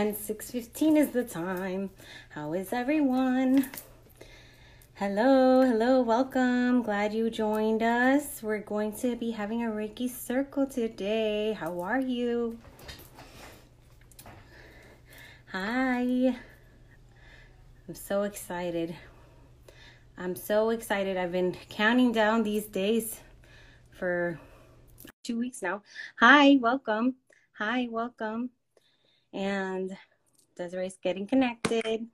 6:16 and 6:15 is the time. How is everyone? Hello, hello, welcome. Glad you joined us. We're going to be having a Reiki circle today. How are you? Hi. I'm so excited. I'm so excited. I've been counting down these days for two weeks now. Hi, welcome. Hi, welcome. And Desiree's getting connected.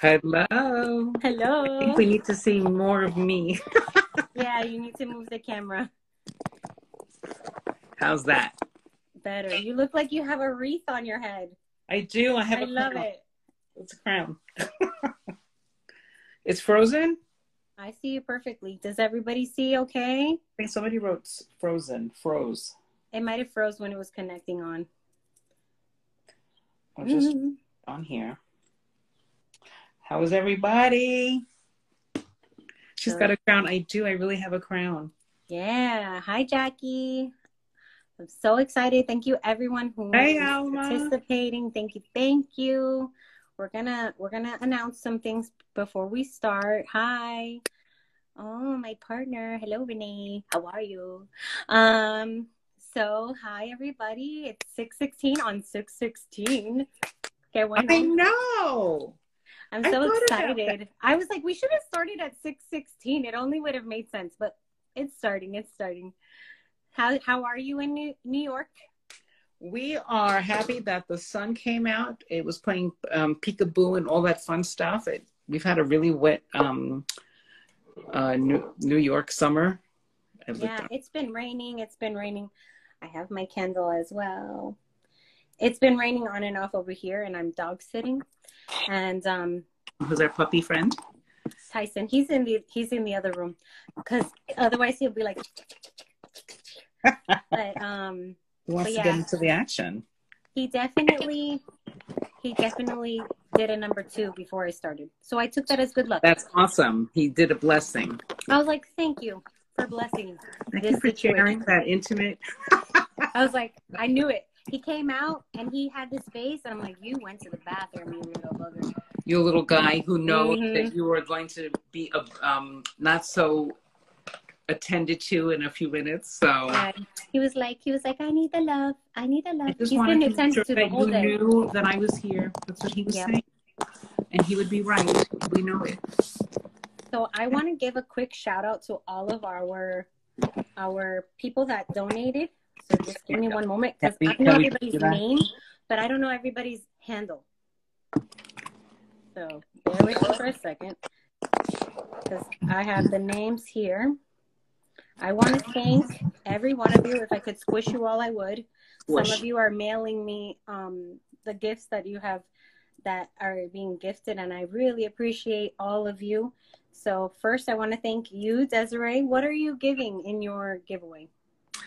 Hello. Hello. I think we need to see more of me. yeah, you need to move the camera. How's that? Better. You look like you have a wreath on your head. I do. I have I a love crown. it. It's a crown. it's frozen? I see you perfectly. Does everybody see okay? I think somebody wrote frozen. Froze. It might have froze when it was connecting on. I'm just Mhm. on here. How is everybody? She's got a crown. I do. I really have a crown. Yeah. Hi, Jackie. I'm so excited. Thank you, everyone who Hey, is Alma. participating. Thank you, thank you. We're gonna we're gonna announce some things before we start. Hi. Oh, my partner. Hello, Renee. How are you? Um. So, hi, everybody. It's six sixteen on six sixteen. Okay, one. I know. I'm so excited. I was like, we should have started at 6:16. It only would have made sense, but it's starting. It's starting. How how are you in New, New York? We are happy that the sun came out. It was playing um, peekaboo and all that fun stuff. It, we've had a really wet um, uh, New, New York summer. Yeah, it's been raining. It's been raining. I have my candle as well. It's been raining on and off over here, and I'm dog sitting. And um, Who's our puppy friend? Tyson, he's in the he's in the other room, because otherwise he'll be like. but um, Who wants But to get into the action? he definitely he definitely did a number two before I started. So I took that as good luck. That's awesome. He did a blessing. I was like, thank you for blessing. Thank This you for situation. sharing that intimate. I was like, I knew it. He came out and he had this face, and I'm like, you went to the bathroom, you little bugger. You little guy who knows Mhm. that you are going to be uh, um, not so attended to in a few minutes. So And he was like, he was like, I need the love. I need the I love. just He's wanted been to sure to the that whole you day. knew that I was here. That's what he was Yep. saying. And he would be right. We know it. So I want to give a quick shout out to all of our our people that donated. So just give me one moment because I know everybody's name, but I don't know everybody's handle. So bear with me for a second because I have the names here. I want to thank every one of you. If I could squish you all, I would. Some of you are mailing me um, the gifts that you have that are being gifted, and I really appreciate all of you. So, first, I want to thank you, Desiree. What are you giving in your giveaway?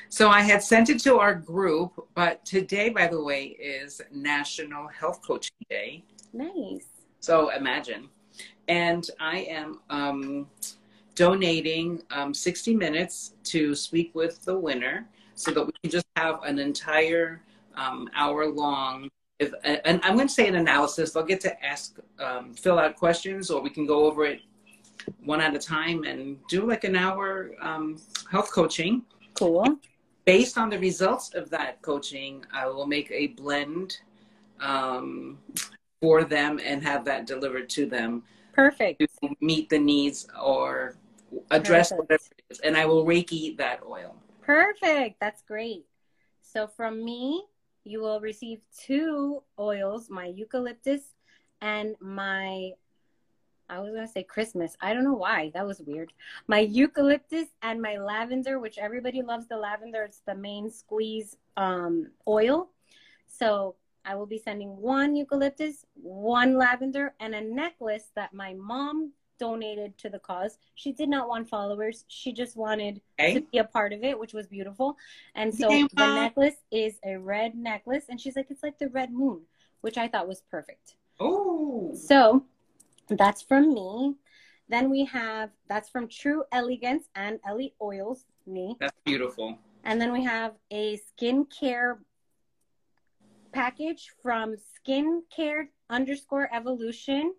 So I had sent it to our group, but today, by the way, is National Health Coaching Day. Nice. So imagine. And I am um, donating um, 60 minutes to speak with the winner so that we can just have an entire um, hour long. If, and I'm going to say an analysis. They'll get to ask, um, fill out questions, or we can go over it one at a time and do like an hour um, health coaching. Cool. Based on the results of that coaching, I will make a blend um, for them and have that delivered to them Perfect. to meet the needs or address Perfect. whatever it is. And I will Reiki that oil. Perfect. That's great. So, from me, you will receive two oils my eucalyptus and my, I was going to say Christmas. I don't know why. That was weird. My eucalyptus and my lavender, which everybody loves the lavender. It's the main squeeze um, oil. So, I will be sending one eucalyptus, one lavender, and a necklace that my mom donated to the cause. She did not want followers. She just wanted to be a part of it, which was beautiful. And so Yay, the necklace is a red necklace, and she's like, it's like the red moon, which I thought was perfect. Oh, So that's from me. Then we have that's from True Elegance and Ellie Oils, me. that's beautiful. And then we have a skincare package from skincare underscore evolution.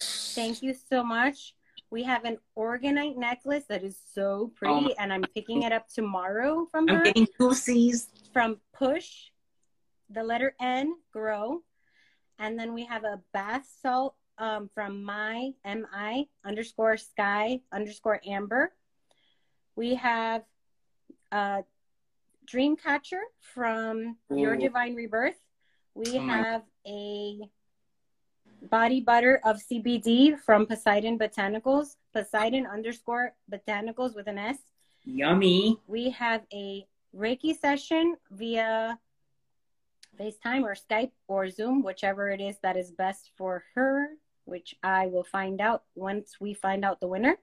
Thank you so much. We have an orgonite necklace that is so pretty, Oh. and I'm picking it up tomorrow from I'm her. getting goosies. From Push, the letter N, Grow. And then we have a bath salt um, from my mi underscore sky underscore amber. We have a Dreamcatcher from Your Divine Rebirth. We Oh have a body butter of CBD from Poseidon Botanicals, Poseidon underscore Botanicals with an S. Yummy. We have a Reiki session via FaceTime or Skype or Zoom, whichever it is that is best for her, which I will find out once we find out the winner.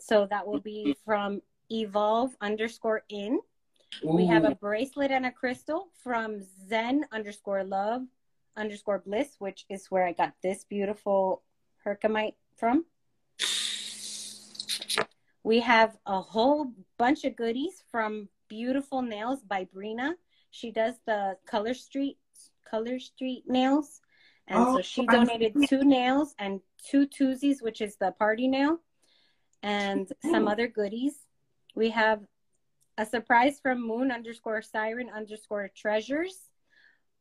So that will be mm-hmm. from evolve underscore in. We have a bracelet and a crystal from Zen underscore love underscore bliss, which is where I got this beautiful Hercamite from. We have a whole bunch of goodies from Beautiful Nails by Brina. She does the Color Street Color Street nails. And Oh, so she I donated two nails and two twosies, which is the party nail, and some other goodies. We have a surprise from Moon underscore Siren underscore Treasures.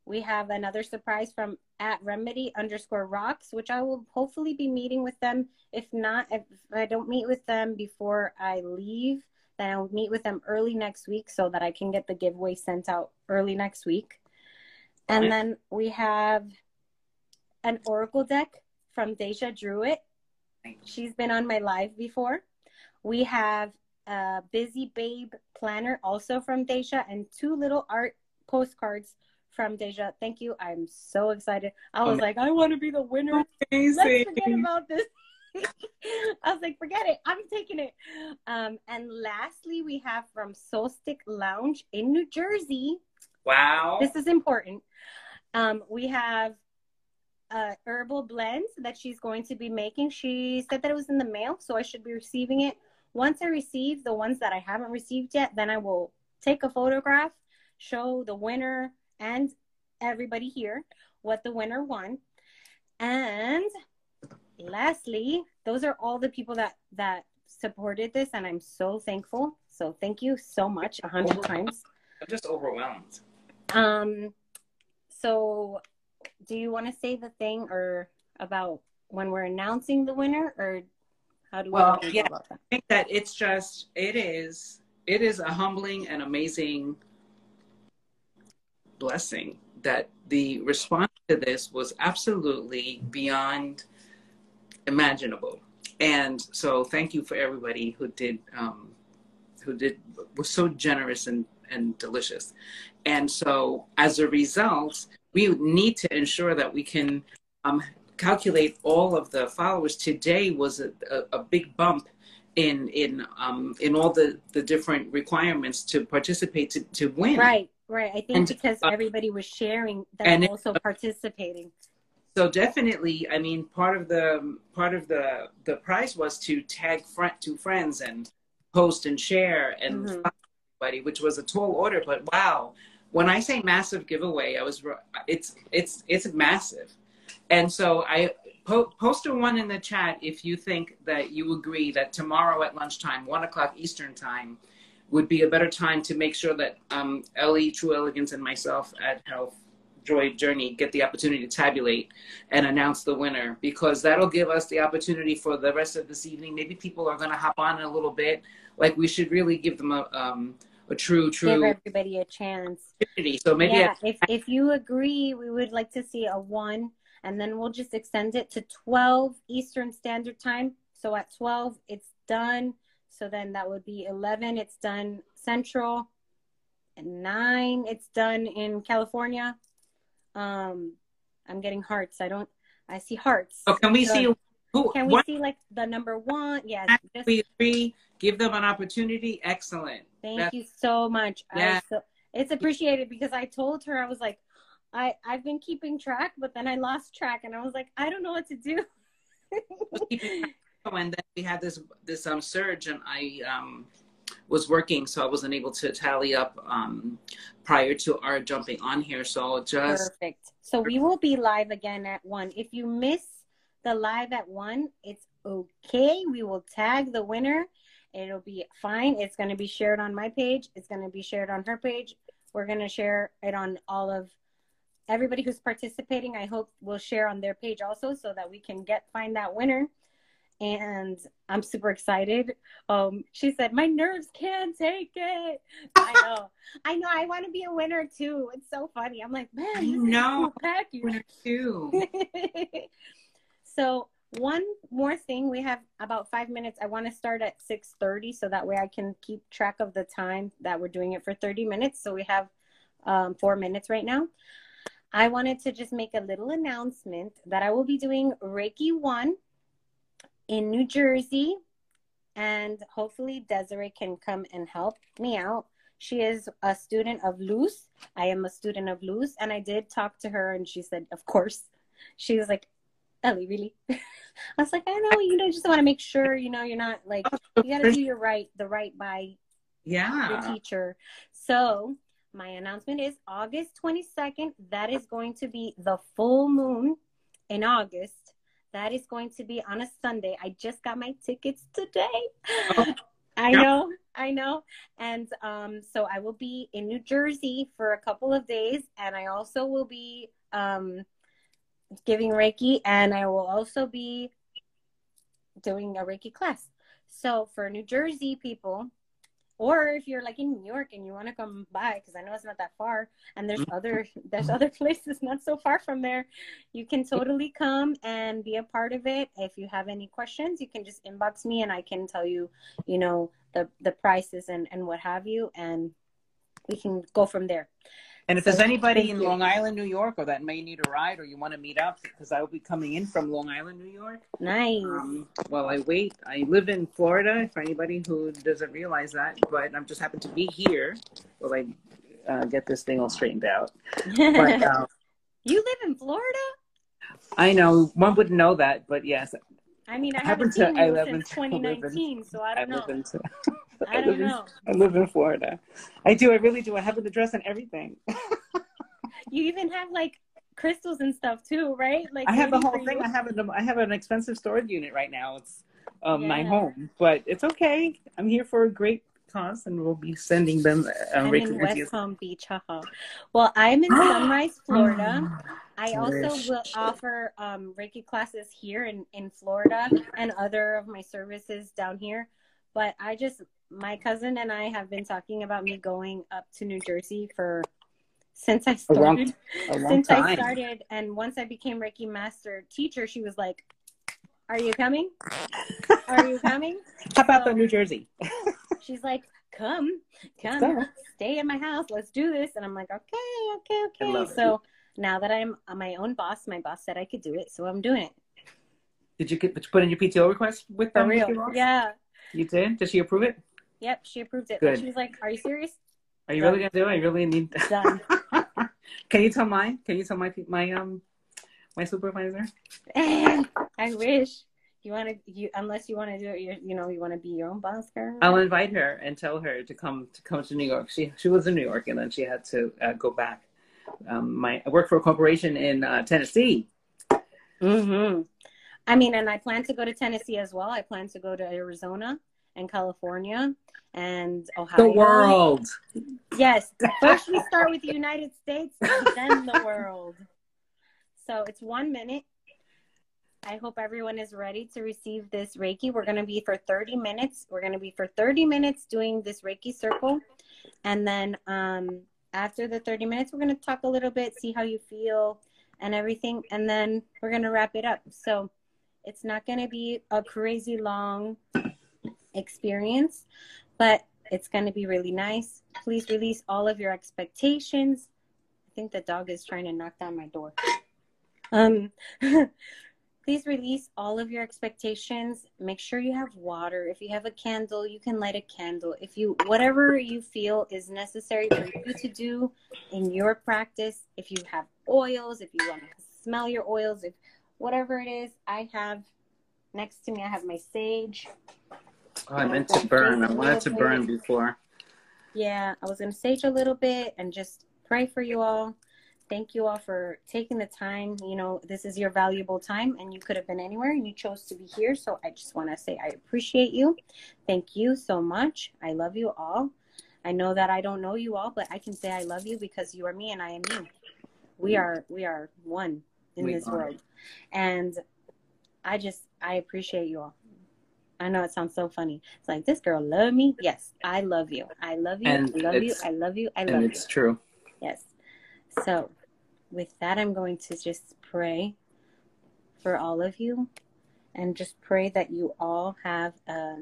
We have another surprise from at Remedy underscore Rocks, which I will hopefully be meeting with them. If not, if I don't meet with them before I leave, then I'll meet with them early next week so that I can get the giveaway sent out early next week. And then we have an Oracle deck from Deja Drew It. She's been on my live before. We have a Busy Babe planner also from Deja and two little art postcards from Deja. Thank you. I'm so excited. I was Amazing. like, I want to be the winner. Let's forget about this. I was like, forget it. I'm taking it. Um, and lastly, we have from Soulistic Lounge in New Jersey. Wow. This is important. Um, we have a herbal blend that she's going to be making. She said that it was in the mail, so I should be receiving it. Once I receive the ones that I haven't received yet, then I will take a photograph, show the winner and everybody here what the winner won. And lastly, those are all the people that that supported this, and I'm so thankful. So thank you so much, a hundred times. I'm just overwhelmed. Um, so do you want to say the thing or about when we're announcing the winner, or how do we Well, yeah. that? I think that it's just it is it is a humbling and amazing blessing that the response to this was absolutely beyond imaginable and so thank you for everybody who did um, who did was so generous and and delicious and so as a result we need to ensure that we can um, calculate all of the followers today was a, a, a big bump in in um in all the the different requirements to participate to, to win Right, right. I think And, because uh, everybody was sharing, and they're it- also participating. so definitely i mean part of the part of the the prize was to tag friend to friends and post and share and Mhm. follow everybody which was a tall order but wow when i say massive giveaway i was it's it's it's massive and so i po- post a one in the chat if you think that you agree that tomorrow at lunchtime one o'clock eastern time would be a better time to make sure that um, Ellie, True Elegance, and myself at Health Joy Journey get the opportunity to tabulate and announce the winner because that'll give us the opportunity for the rest of this evening. Maybe people are going to hop on in a little bit. Like we should really give them a um, a true Give everybody a chance. So maybe yeah, if if you agree, we would like to see a one, and then we'll just extend it to twelve Eastern Standard Time. So at twelve, it's done. So then that would be eleven. It's done Central. And nine, it's done in California. Um, I'm getting hearts. I don't. I see hearts. so can we So see who? Can we what see like the number one? Yes. we agree? Give them an opportunity. Excellent. Thank you so much. I Yeah. so, it's appreciated because I told her I was like, I I've been keeping track, but then I lost track, and I was like, I don't know what to do. and then we had this this um surge and i um was working, so I wasn't able to tally up um, prior to our jumping on here. So just perfect. So we will be live again at one. If you miss the live at one, it's okay. We will tag the winner. It'll be fine. It's going to be shared on my page. It's going to be shared on her page. We're going to share it on all of everybody who's participating. I hope will share on their page also so that we can get find that winner and I'm super excited. Um, she said, "My nerves can't take it." I know, I know. I want to be a winner too. It's so funny. I'm like, man, you know, winner too. so one more thing, we have about five minutes. I want to start at six thirty, so that way I can keep track of the time that we're doing it for thirty minutes. So we have um, four minutes right now. I wanted to just make a little announcement that I will be doing Reiki one in New Jersey, and hopefully Desiree can come and help me out. She is a student of Luz. I am a student of Luz, and I did talk to her, and she said, "Of course." She was like, "Ellie, really?" I was like, "I know, you know, just want to make sure, you know, you're not like you got to do your right, the right by yeah your teacher." So my announcement is August 22nd. That is going to be the full moon in August. That is going to be on a Sunday. I just got my tickets today. Oh. I know, I know. And um, so I will be in New Jersey for a couple of days, and I also will be um, giving Reiki, and I will also be doing a Reiki class. So for New Jersey people, or if you're like in New York and you want to come by, because I know it's not that far, and there's mm-hmm. other there's other places not so far from there, you can totally come and be a part of it. If you have any questions, you can just inbox me and I can tell you, you know, the the prices and and what have you, and we can go from there. And if so, there's anybody in Long Island, New York, or that may need a ride, or you want to meet up, because I will be coming in from Long Island, New York. Nice. Um, while I wait, I live in Florida. For anybody who doesn't realize that, but I'm just happen to be here while I uh, get this thing all straightened out. But, um, you live in Florida? I know one wouldn't know that, but yes. I mean, I, I haven't seen to, you since 2019, in, so I don't I know. I, I don't know. In, I live in Florida. I do. I really do. I have an address and everything. you even have like crystals and stuff too, right? Like I have the whole thing. I have an I have an expensive storage unit right now. It's um, yeah. my home, but it's okay. I'm here for a great and we'll be sending them. Uh, I'm in West Palm Beach. Haha. Well, I'm in Sunrise, Florida. I also will offer um, Reiki classes here in in Florida and other of my services down here. But I just my cousin and I have been talking about me going up to New Jersey for since I started. A long, a long since time. I started, and once I became Reiki master teacher, she was like, "Are you coming? Are you coming?" How about so, the New Jersey? She's like, "Come, come, stay in my house. Let's do this." And I'm like, "Okay, okay, okay." So it. now that I'm my own boss, my boss said I could do it, so I'm doing it. Did you, get, did you put in your PTO request with them? Real? Yeah. You did? Did she approve it? Yep, she approved it. Good. She was like, "Are you serious?" Are you Done. really gonna do it? I really need. Done. Can you tell my? Can you tell my my um my supervisor? I wish you want to you unless you want to do it. You, you know, you want to be your own boss, girl. I'll invite her and tell her to come to come to New York. She she was in New York and then she had to uh, go back. Um, my I work for a corporation in uh, Tennessee. Hmm. I mean, and I plan to go to Tennessee as well. I plan to go to Arizona and California and Ohio. The world. Yes. First, we start with the United States, then the world. So it's one minute. I hope everyone is ready to receive this Reiki. We're going to be for 30 minutes. We're going to be for 30 minutes doing this Reiki circle. And then um, after the 30 minutes, we're going to talk a little bit, see how you feel and everything. And then we're going to wrap it up. So it's not going to be a crazy long experience, but it's going to be really nice. Please release all of your expectations. I think the dog is trying to knock down my door. Um, please release all of your expectations. Make sure you have water. If you have a candle, you can light a candle. If you, whatever you feel is necessary for you to do in your practice, if you have oils, if you want to smell your oils, if whatever it is, I have next to me, I have my sage. Oh, I meant to burn. I wanted to burn before. Yeah, I was going to sage a little bit and just pray for you all. Thank you all for taking the time. You know, this is your valuable time, and you could have been anywhere and you chose to be here. So I just want to say I appreciate you. Thank you so much. I love you all. I know that I don't know you all, but I can say I love you because you are me and I am you. We mm. are we are one in we this are. world. And I just I appreciate you all. I know it sounds so funny. It's like this girl love me. Yes, I love you. I love you. And I love you. I love you. I love you. And it's true. Yes. So, with that, I'm going to just pray for all of you, and just pray that you all have a,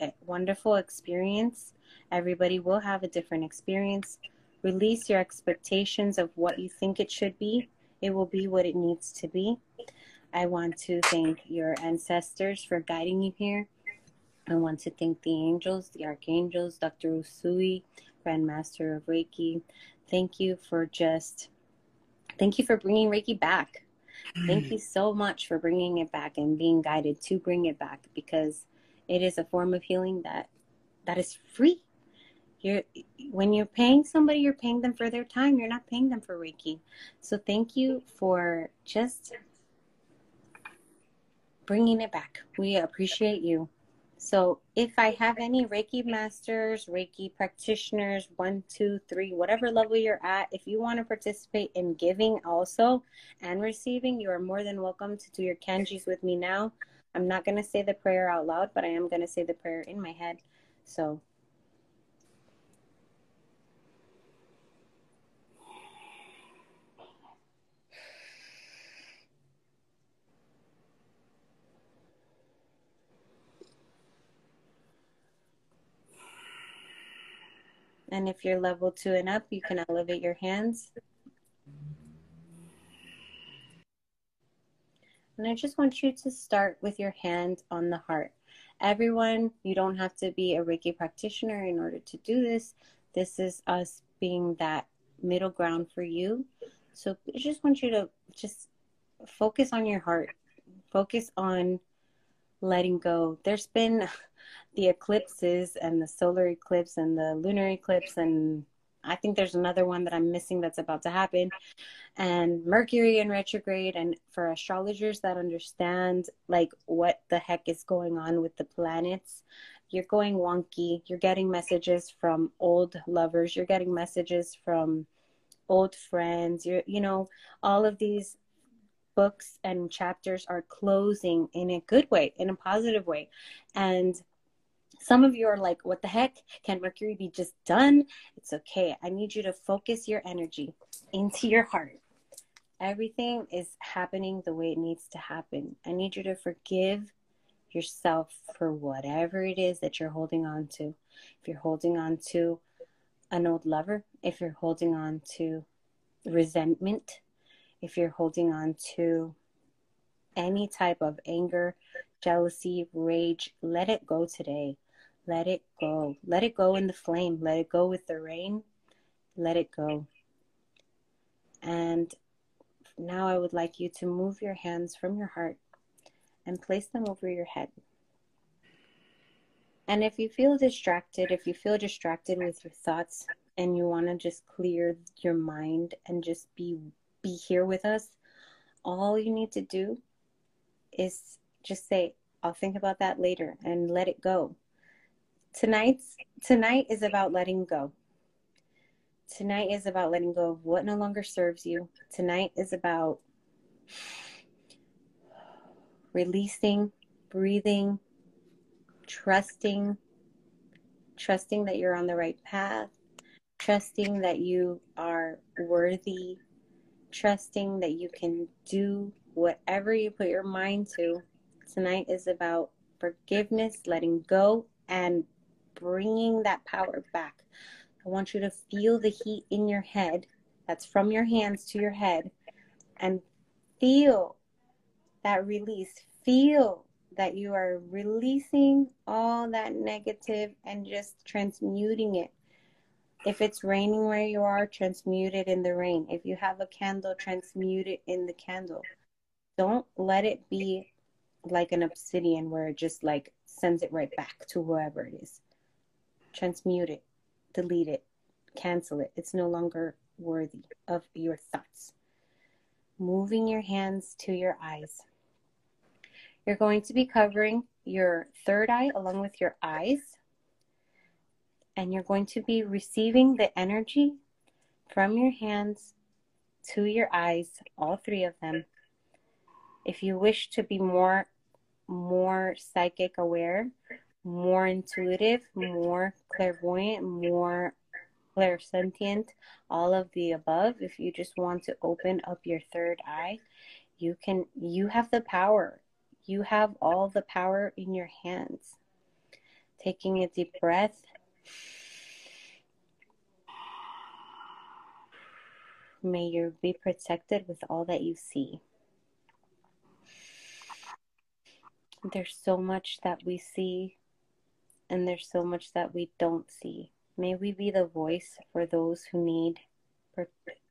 a wonderful experience. Everybody will have a different experience. Release your expectations of what you think it should be. It will be what it needs to be. I want to thank your ancestors for guiding you here. I want to thank the angels, the archangels, Dr. Usui, Grandmaster of Reiki. Thank you for just, thank you for bringing Reiki back. Thank you so much for bringing it back and being guided to bring it back because it is a form of healing that that is free. You're when you're paying somebody, you're paying them for their time. You're not paying them for Reiki. So thank you for just bringing it back. We appreciate you. So, if I have any Reiki masters, Reiki practitioners, one, two, three, whatever level you're at, if you want to participate in giving also and receiving, you are more than welcome to do your kanjis with me now. I'm not going to say the prayer out loud, but I am going to say the prayer in my head. So, And if you're level two and up, you can elevate your hands. And I just want you to start with your hand on the heart. Everyone, you don't have to be a Reiki practitioner in order to do this. This is us being that middle ground for you. So I just want you to just focus on your heart. Focus on letting go. There's been the eclipses and the solar eclipse and the lunar eclipse and I think there's another one that I'm missing that's about to happen. And Mercury in retrograde. And for astrologers that understand like what the heck is going on with the planets, you're going wonky. You're getting messages from old lovers. You're getting messages from old friends. You're, you know, all of these books and chapters are closing in a good way, in a positive way. And some of you are like, what the heck? Can Mercury be just done? It's okay. I need you to focus your energy into your heart. Everything is happening the way it needs to happen. I need you to forgive yourself for whatever it is that you're holding on to. If you're holding on to an old lover, if you're holding on to resentment, if you're holding on to any type of anger, jealousy, rage, let it go today. Let it go. Let it go in the flame. Let it go with the rain. Let it go. And now I would like you to move your hands from your heart and place them over your head. And if you feel distracted, if you feel distracted with your thoughts and you want to just clear your mind and just be be here with us, all you need to do is just say, I'll think about that later and let it go tonight's tonight is about letting go. Tonight is about letting go of what no longer serves you. Tonight is about releasing, breathing, trusting, trusting that you're on the right path, trusting that you are worthy, trusting that you can do whatever you put your mind to. Tonight is about forgiveness, letting go, and bringing that power back. I want you to feel the heat in your head that's from your hands to your head and feel that release. Feel that you are releasing all that negative and just transmuting it. If it's raining where you are, transmute it in the rain. If you have a candle, transmute it in the candle. Don't let it be like an obsidian where it just like sends it right back to whoever it is. Transmute it, delete it, cancel it. It's no longer worthy of your thoughts. Moving your hands to your eyes. You're going to be covering your third eye along with your eyes. And you're going to be receiving the energy from your hands to your eyes, all three of them. If you wish to be more more psychic aware, more intuitive, more clairvoyant, more clairsentient, all of the above. If you just want to open up your third eye, you can you have the power. You have all the power in your hands. Taking a deep breath. May you be protected with all that you see. There's so much that we see, and there's so much that we don't see. May we be the voice for those who need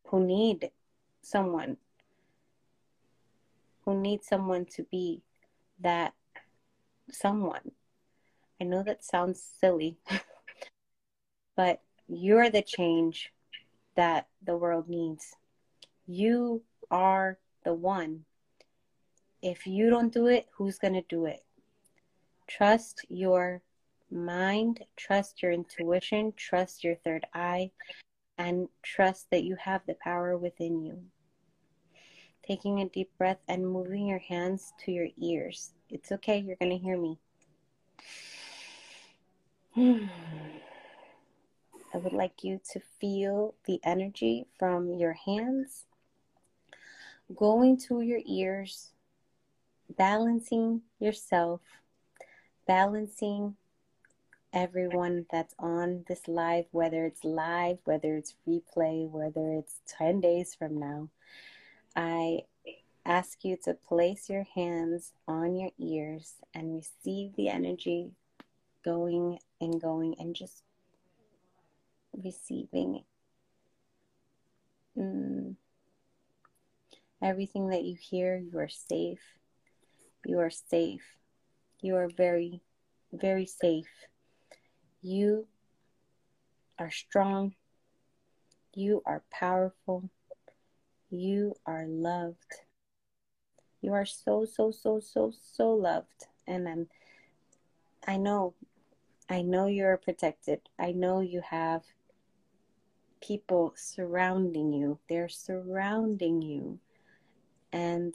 who need someone who need someone to be that someone. I know that sounds silly, but you're the change that the world needs. You are the one. If you don't do it, who's going to do it? Trust your mind, trust your intuition, trust your third eye, and trust that you have the power within you. Taking a deep breath and moving your hands to your ears. It's okay, you're going to hear me. I would like you to feel the energy from your hands going to your ears, balancing yourself, balancing everyone that's on this live, whether it's live, whether it's replay, whether it's 10 days from now. I ask you to place your hands on your ears and receive the energy going and going and just receiving mm. everything that you hear. You are safe. You are safe. You are very, very safe. You are strong. You are powerful. You are loved. You are so, so, so, so, so loved. And I'm, I know, I know you're protected. I know you have people surrounding you. They're surrounding you. And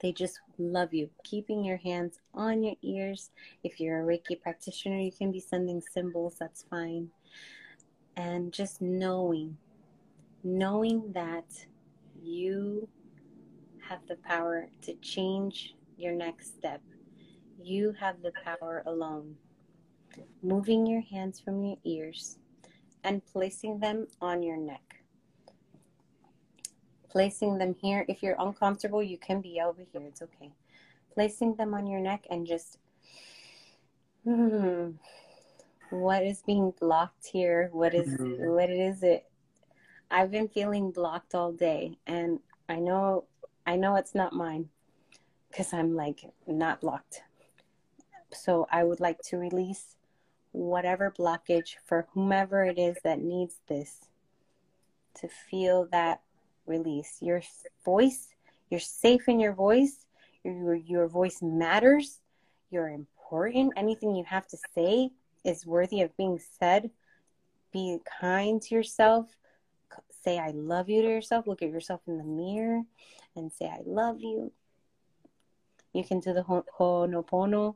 they just love you. Keeping your hands on your ears. If you're a Reiki practitioner, you can be sending symbols, that's fine. And just knowing, knowing that you have the power to change your next step. You have the power alone. Moving your hands from your ears and placing them on your neck placing them here. If you're uncomfortable, you can be over here. It's okay. Placing them on your neck and just, hmm, what is being blocked here? What is, mm-hmm. what is it? I've been feeling blocked all day, and I know, I know it's not mine, because I'm like not blocked. So I would like to release whatever blockage for whomever it is that needs this to feel that release. Your voice, you're safe in your voice. Your, your voice matters. You're important. Anything you have to say is worthy of being said. Be kind to yourself. Say, I love you to yourself. Look at yourself in the mirror and say, I love you. You can do the Ho'oponopono.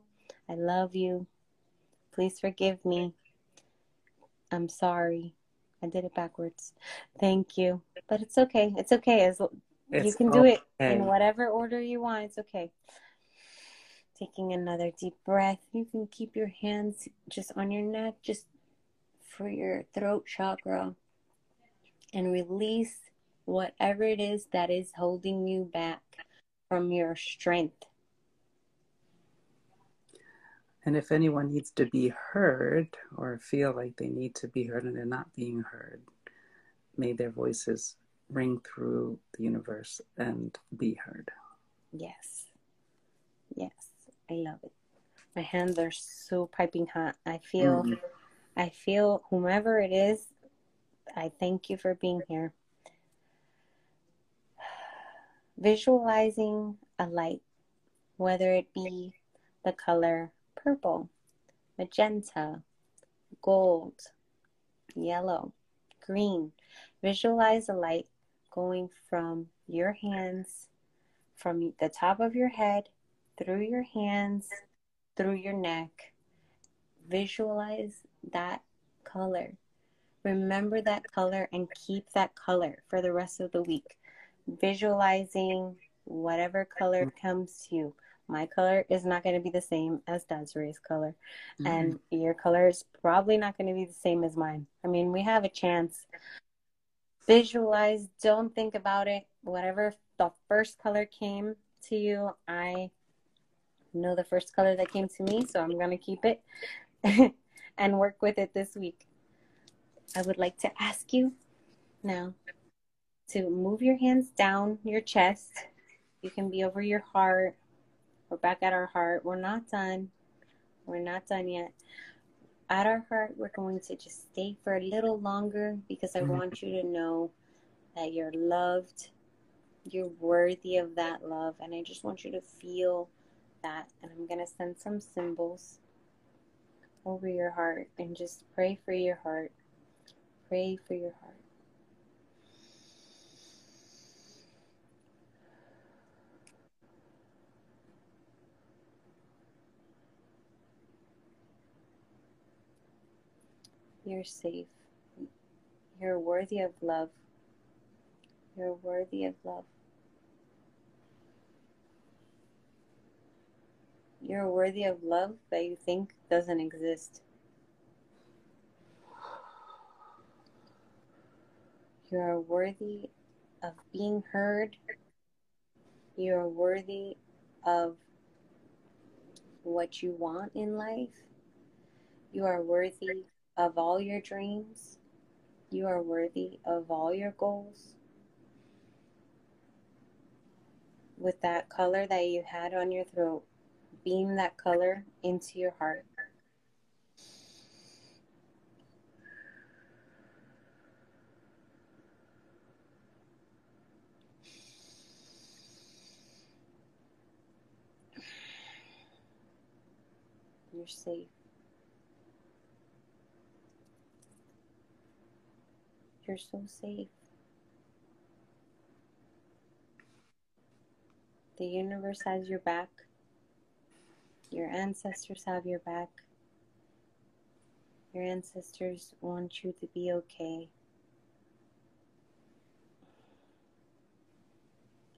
I love you. Please forgive me. I'm sorry. I did it backwards. Thank you. But it's okay. It's okay. As it's you can do it in whatever order you want. It's okay. Taking another deep breath. You can keep your hands just on your neck, just for your throat chakra, and release whatever it is that is holding you back from your strength and if anyone needs to be heard or feel like they need to be heard and they're not being heard, may their voices ring through the universe and be heard. Yes. Yes, I love it. My hands are so piping hot. I feel, mm-hmm. I feel whomever it is, I thank you for being here. Visualizing a light, whether it be the color purple, magenta, gold, yellow, green. Visualize a light going from your hands, from the top of your head, through your hands, through your neck. Visualize that color. Remember that color and keep that color for the rest of the week. Visualizing whatever color comes to you. My color is not going to be the same as Desiree's color, mm-hmm. and your color is probably not going to be the same as mine. I mean, we have a chance. Visualize, don't think about it. Whatever the first color came to you, I know the first color that came to me, so I'm going to keep it and work with it this week. I would like to ask you now to move your hands down your chest. You can be over your heart. We're back at our heart. We're not done. We're not done yet. At our heart, we're going to just stay for a little longer because I want you to know that you're loved. You're worthy of that love. And I just want you to feel that. And I'm going to send some symbols over your heart and just pray for your heart. Pray for your heart. You're safe. You're worthy of love. You're worthy of love. You're worthy of love that you think doesn't exist. You are worthy of being heard. You are worthy of what you want in life. You are worthy of all your dreams. You are worthy of all your goals. With that color that you had on your throat, beam that color into your heart. You're safe. You're so safe. The universe has your back. Your ancestors have your back. Your ancestors want you to be okay.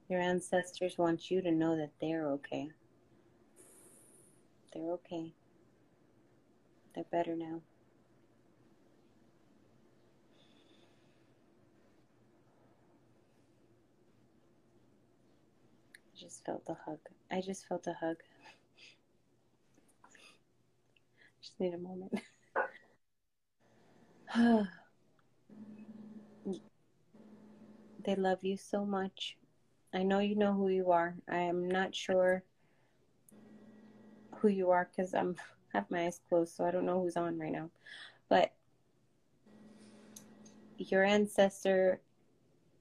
Your ancestors want you to know that they're okay. They're okay. They're better now. Just felt the hug. I just felt a hug. Just need a moment. they love you so much. I know you know who you are. I am not sure who you are because I'm have my eyes closed, so I don't know who's on right now. But your ancestor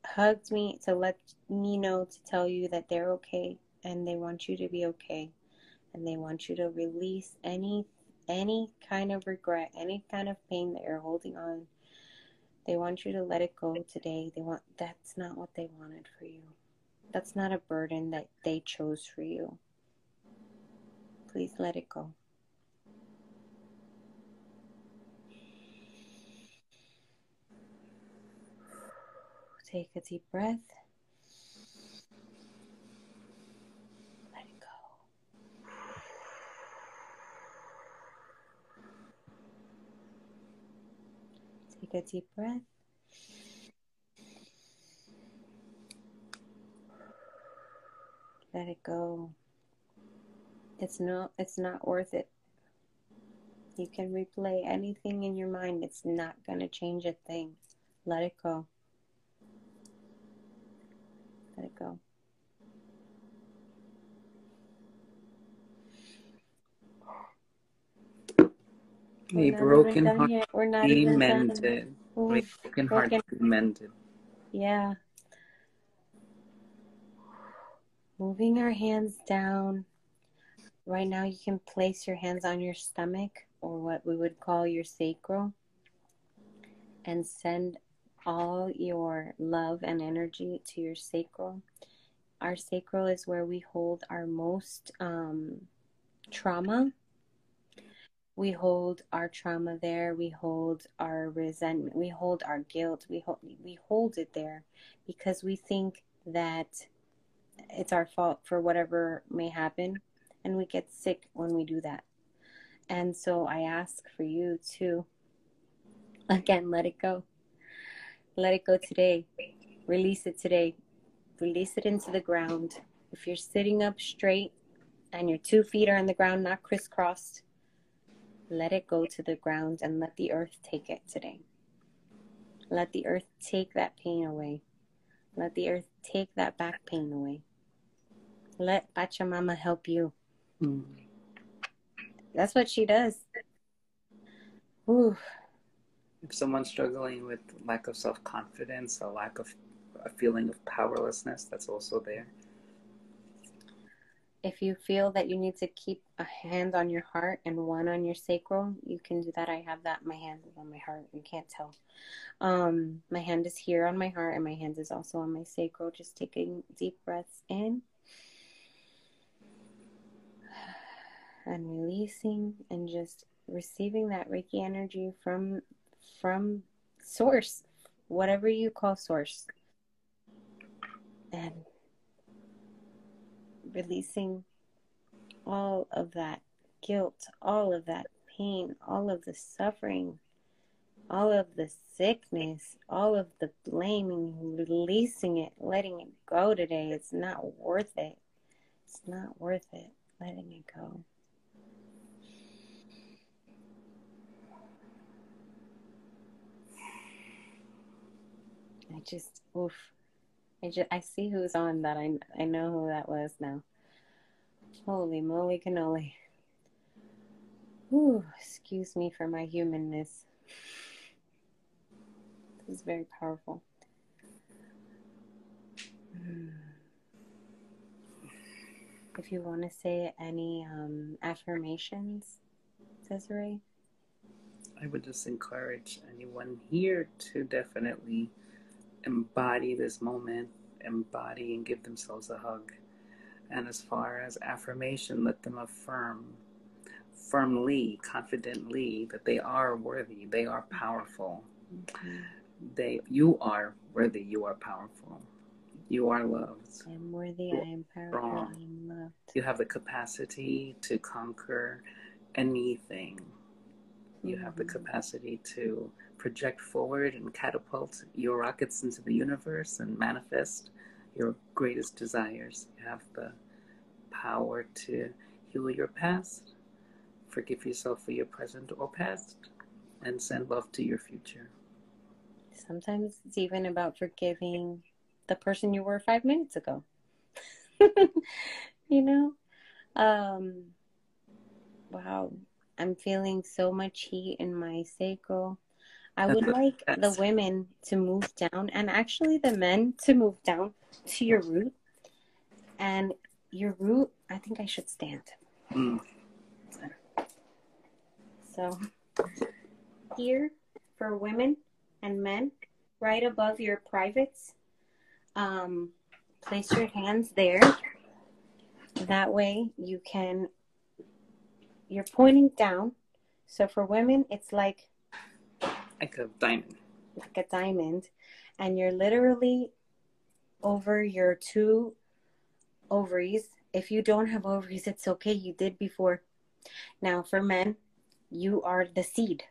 hugged me to let me know to tell you that they're okay and they want you to be okay and they want you to release any any kind of regret, any kind of pain that you're holding on, they want you to let it go today. They want that's not what they wanted for you. That's not a burden that they chose for you. Please let it go. Take a deep breath. Let it go. Take a deep breath. Let it go. It's not it's not worth it. You can replay anything in your mind. It's not going to change a thing. Let it go let it go. May broken heart be mended. May broken heart be mended. Yeah. Moving our hands down. Right now, you can place your hands on your stomach or what we would call your sacral and send all your love and energy to your sacral. Our sacral is where we hold our most um, trauma. We hold our trauma there. We hold our resentment. We hold our guilt. We hold we hold it there because we think that it's our fault for whatever may happen, and we get sick when we do that. And so I ask for you to again let it go let it go today. Release it today. Release it into the ground. If you're sitting up straight and your two feet are on the ground, not crisscrossed, let it go to the ground and let the earth take it today. Let the earth take that pain away. Let the earth take that back pain away. Let Pachamama help you. Mm. That's what she does. Ooh if someone's struggling with lack of self confidence, a lack of a feeling of powerlessness, that's also there. If you feel that you need to keep a hand on your heart and one on your sacral, you can do that. I have that. My hand is on my heart. You can't tell. Um, my hand is here on my heart, and my hand is also on my sacral. Just taking deep breaths in and releasing, and just receiving that Reiki energy from from source, whatever you call source. And releasing all of that guilt, all of that pain, all of the suffering, all of the sickness, all of the blaming, releasing it, letting it go today. It's not worth it. It's not worth it. Letting it go. I just oof. I just I see who's on that. I I know who that was now. Holy moly cannoli. Ooh, excuse me for my humanness. This is very powerful. Hmm. If you want to say any um, affirmations, Desiree? I would just encourage anyone here to definitely embody this moment, embody and give themselves a hug. And as far as affirmation, let them affirm firmly, confidently that they are worthy, they are powerful. Mm-hmm. They, you are worthy, you are powerful. You are loved. I am worthy, I am powerful, I am loved. You have the capacity to conquer anything. You mm-hmm. have the mm-hmm. capacity to project forward and catapult your rockets into the universe and manifest your greatest desires. You have the power to heal your past, forgive yourself for your present or past, and send love to your future. Sometimes it's even about forgiving the person you were five minutes ago. you know? Um, wow. I'm feeling so much heat in my sacral. I would like the women to move down and actually the men to move down to your root. And your root, I think I should stand. Mm. So here for women and men, right above your privates, um, place your hands there. That way you can, you're pointing down. So for women, it's like like a diamond. Like a diamond. And you're literally over your two ovaries. If you don't have ovaries, it's okay. You did before. Now, for men, you are the seed.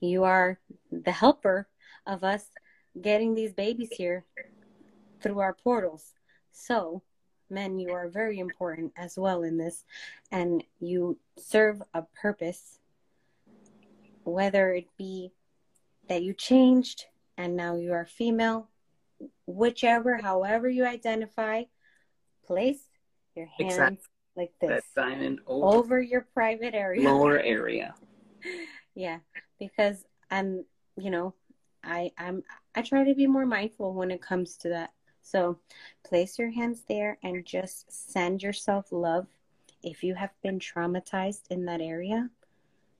You are the helper of us getting these babies here through our portals. So, men, you are very important as well in this, and you serve a purpose whether it be that you changed and now you are female, whichever, however you identify, place your hands exactly. like this that diamond over, over your private area, lower area. yeah, because I'm, you know, I I'm I try to be more mindful when it comes to that. So, place your hands there and just send yourself love. If you have been traumatized in that area,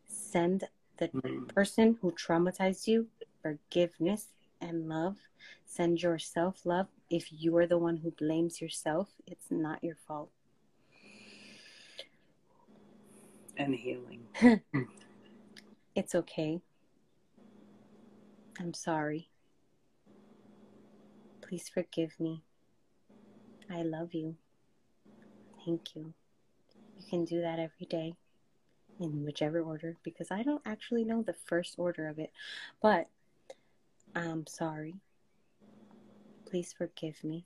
send the mm. person who traumatized you forgiveness and love. Send yourself love. If you are the one who blames yourself, it's not your fault. And healing. it's okay. I'm sorry. Please forgive me. I love you. Thank you. You can do that every day in whichever order because I don't actually know the first order of it. But I'm sorry. Please forgive me.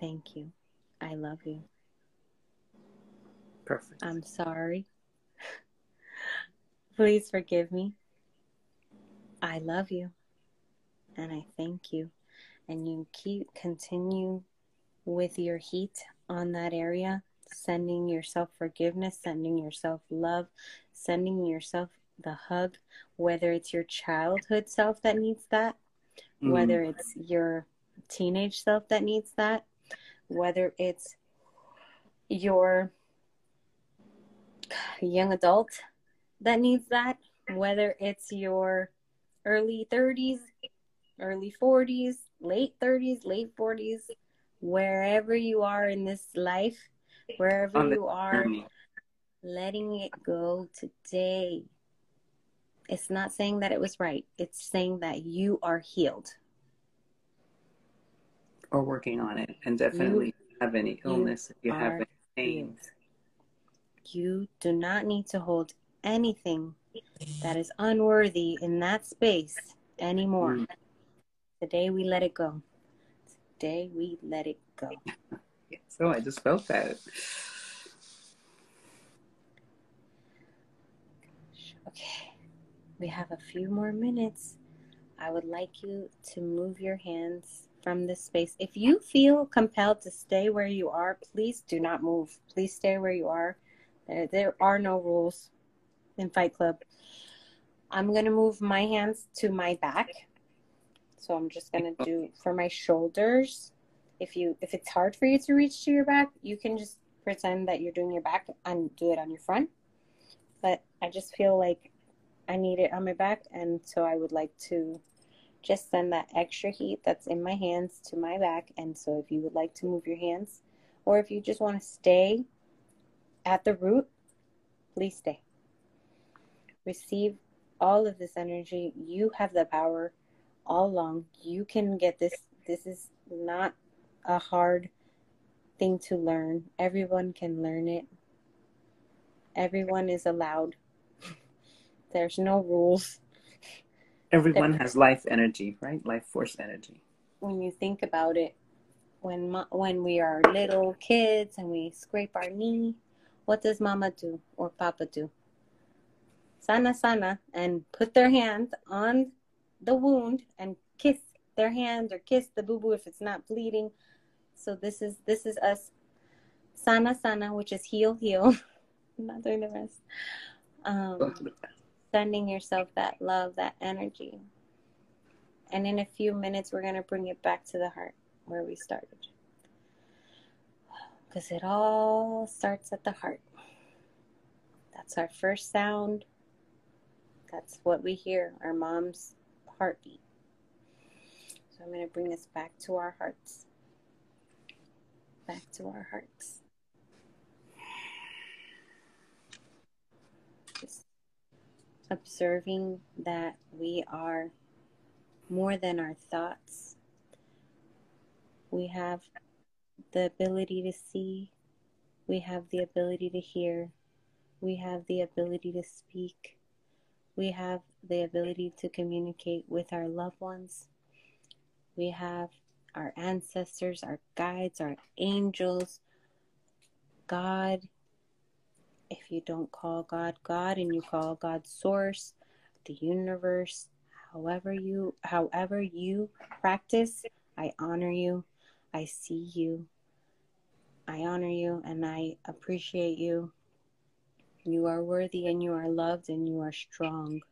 Thank you. I love you. Perfect. I'm sorry. Please forgive me. I love you. And I thank you. And you keep continue with your heat on that area, sending yourself forgiveness, sending yourself love, sending yourself the hug, whether it's your childhood self that needs that, mm. whether it's your teenage self that needs that, whether it's your young adult that needs that, whether it's your early 30s, early 40s, late 30s, late 40s, wherever you are in this life, wherever you are, letting it go today. It's not saying that it was right. It's saying that you are healed. Or working on it. And definitely you, have any illness, if you have any pain. You do not need to hold anything that is unworthy in that space anymore. Mm. Today we let it go. Today we let it go. so I just felt that. Okay. We have a few more minutes. I would like you to move your hands from this space. If you feel compelled to stay where you are, please do not move. Please stay where you are. There, are no rules in Fight Club. I'm going to move my hands to my back. So I'm just going to do for my shoulders. If you if it's hard for you to reach to your back, you can just pretend that you're doing your back and do it on your front. But I just feel like I need it on my back and so I would like to just send that extra heat that's in my hands to my back and so if you would like to move your hands or if you just want to stay at the root, please stay receive all of this energy. You have the power all along. You can get this. This is not a hard thing to learn. Everyone can learn it. Everyone is allowed. There's no rules. Everyone has life energy, right? Life force energy. When you think about it, when when we are little kids and we scrape our knee, what does mama do or papa do? sana sana and put their hands on the wound and kiss their hands or kiss the boo boo if it's not bleeding. So this is this is us sana sana, which is heal heal. I'm not doing the rest. Um, sending yourself that love, that energy. And in a few minutes, we're to bring it back to the heart where we started. Because it all starts at the heart. That's our first sound. That's what we hear, our mom's heartbeat. So I'm going to bring us back to our hearts. Back to our hearts. Just observing that we are more than our thoughts. We have the ability to see, we have the ability to hear, we have the ability to speak, we have the ability to communicate with our loved ones. We have our ancestors, our guides, our angels, God. If you don't call God God and you call God source, the universe, however you however you practice, I honor you. I see you. I honor you and I appreciate you. You are worthy and you are loved and you are strong.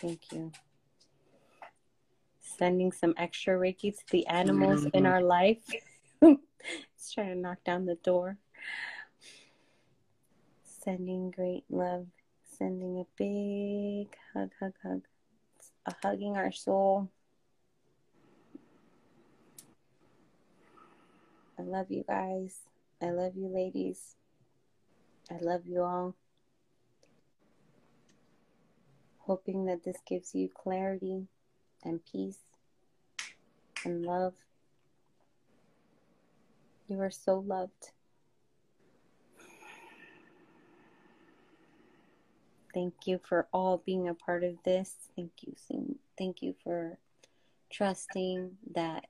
Thank you. Sending some extra Reiki to the animals mm-hmm. in our life. it's trying to knock down the door. Sending great love. Sending a big hug, hug, hug. A hugging our soul. I love you guys. I love you, ladies. I love you all. Hoping that this gives you clarity and peace and love. You are so loved. Thank you for all being a part of this. Thank you. Thank you for trusting that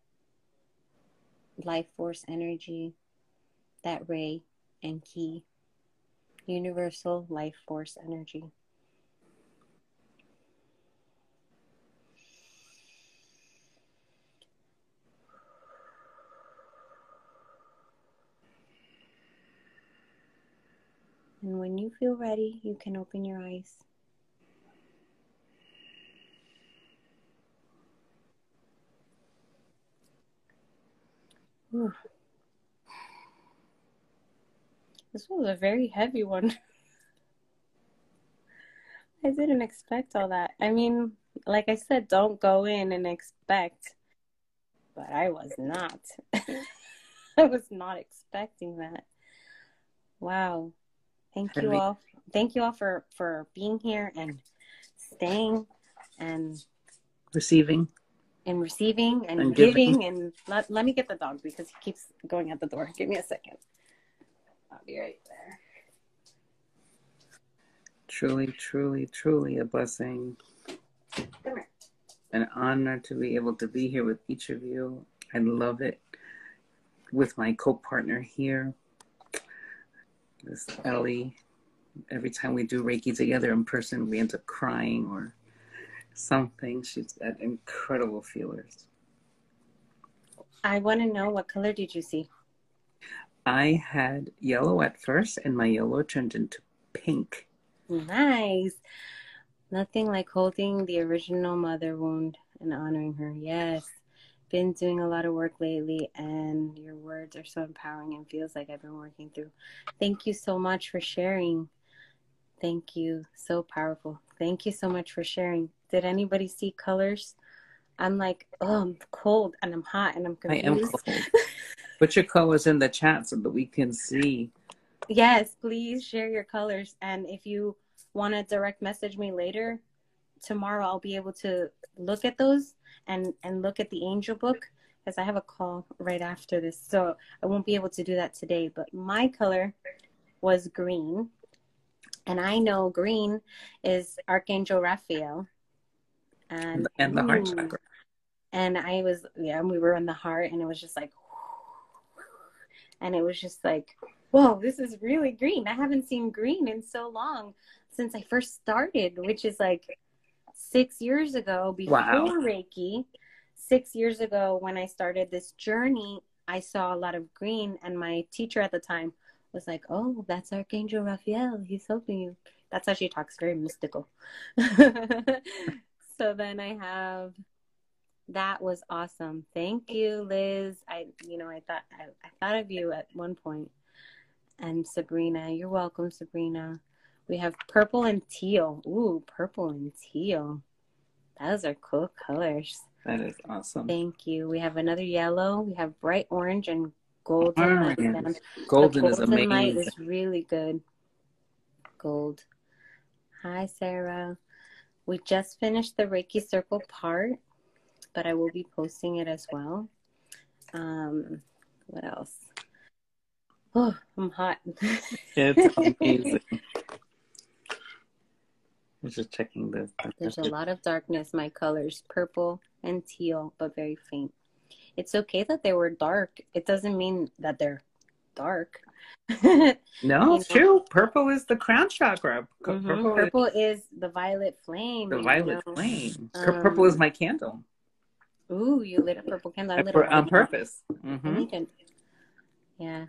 life force energy, that rei and ki, universal life force energy. And when you feel ready, you can open your eyes. Ooh. This was a very heavy one. I didn't expect all that. I mean, like I said, don't go in and expect, but I was not. I was not expecting that. Wow. Thank you all. Thank you all for for being here and staying and receiving and receiving and, and giving. giving. and let, let me get the dog because he keeps going at the door. Give me a second. I'll be right there. Truly, truly, truly a blessing. An honor to be able to be here with each of you. I love it. With my co partner here, this Ellie. Every time we do Reiki together in person, we end up crying or something. She's got incredible feelers. I want to know what color did you see? I had yellow at first, and my yellow turned into pink. Nice. Nothing like holding the original mother wound and honoring her. Yes. Been doing a lot of work lately, and your words are so empowering and feels like I've been working through. Thank you so much for sharing. Thank you. So powerful. Thank you so much for sharing. Did anybody see colors? I'm like, oh, I'm cold and I'm hot and I'm confused. I am cold. Put your colors in the chat so that we can see. Yes, please share your colors. And if you want to direct message me later, tomorrow I'll be able to look at those and and look at the angel book because I have a call right after this. So I won't be able to do that today. But my color was green. And I know green is Archangel Raphael and and the heart chakra. And I was yeah, we were in the heart, and it was just like, and it was just like, whoa, this is really green. I haven't seen green in so long since I first started, which is like six years ago before wow. Reiki. Six years ago, when I started this journey, I saw a lot of green, and my teacher at the time was like, "Oh, that's Archangel Raphael. He's helping you." That's how she talks, very mystical. so then I have that was awesome. Thank you, Liz. I you know, I thought I, I thought of you at one point. And Sabrina, you're welcome, Sabrina. We have purple and teal. Ooh, purple and teal. Those are cool colors. That is awesome. Thank you. We have another yellow. We have bright orange and golden. Orange. Golden, golden is amazing. light is really good. Gold. Hi, Sarah. We just finished the Reiki Circle part, but I will be posting it as well. Um, what else? Oh, I'm hot. it's amazing. I'm just checking this. There's a lot of darkness. My colors purple and teal, but very faint. It's okay that they were dark. It doesn't mean that they're dark. no, it's know? true. Purple is the crown chakra. Mm-hmm. Purple, purple is, is, the violet flame. The violet know? flame. Um, purple is my candle. Ooh, you lit a purple candle. I lit on purpose. Mm-hmm. Yeah.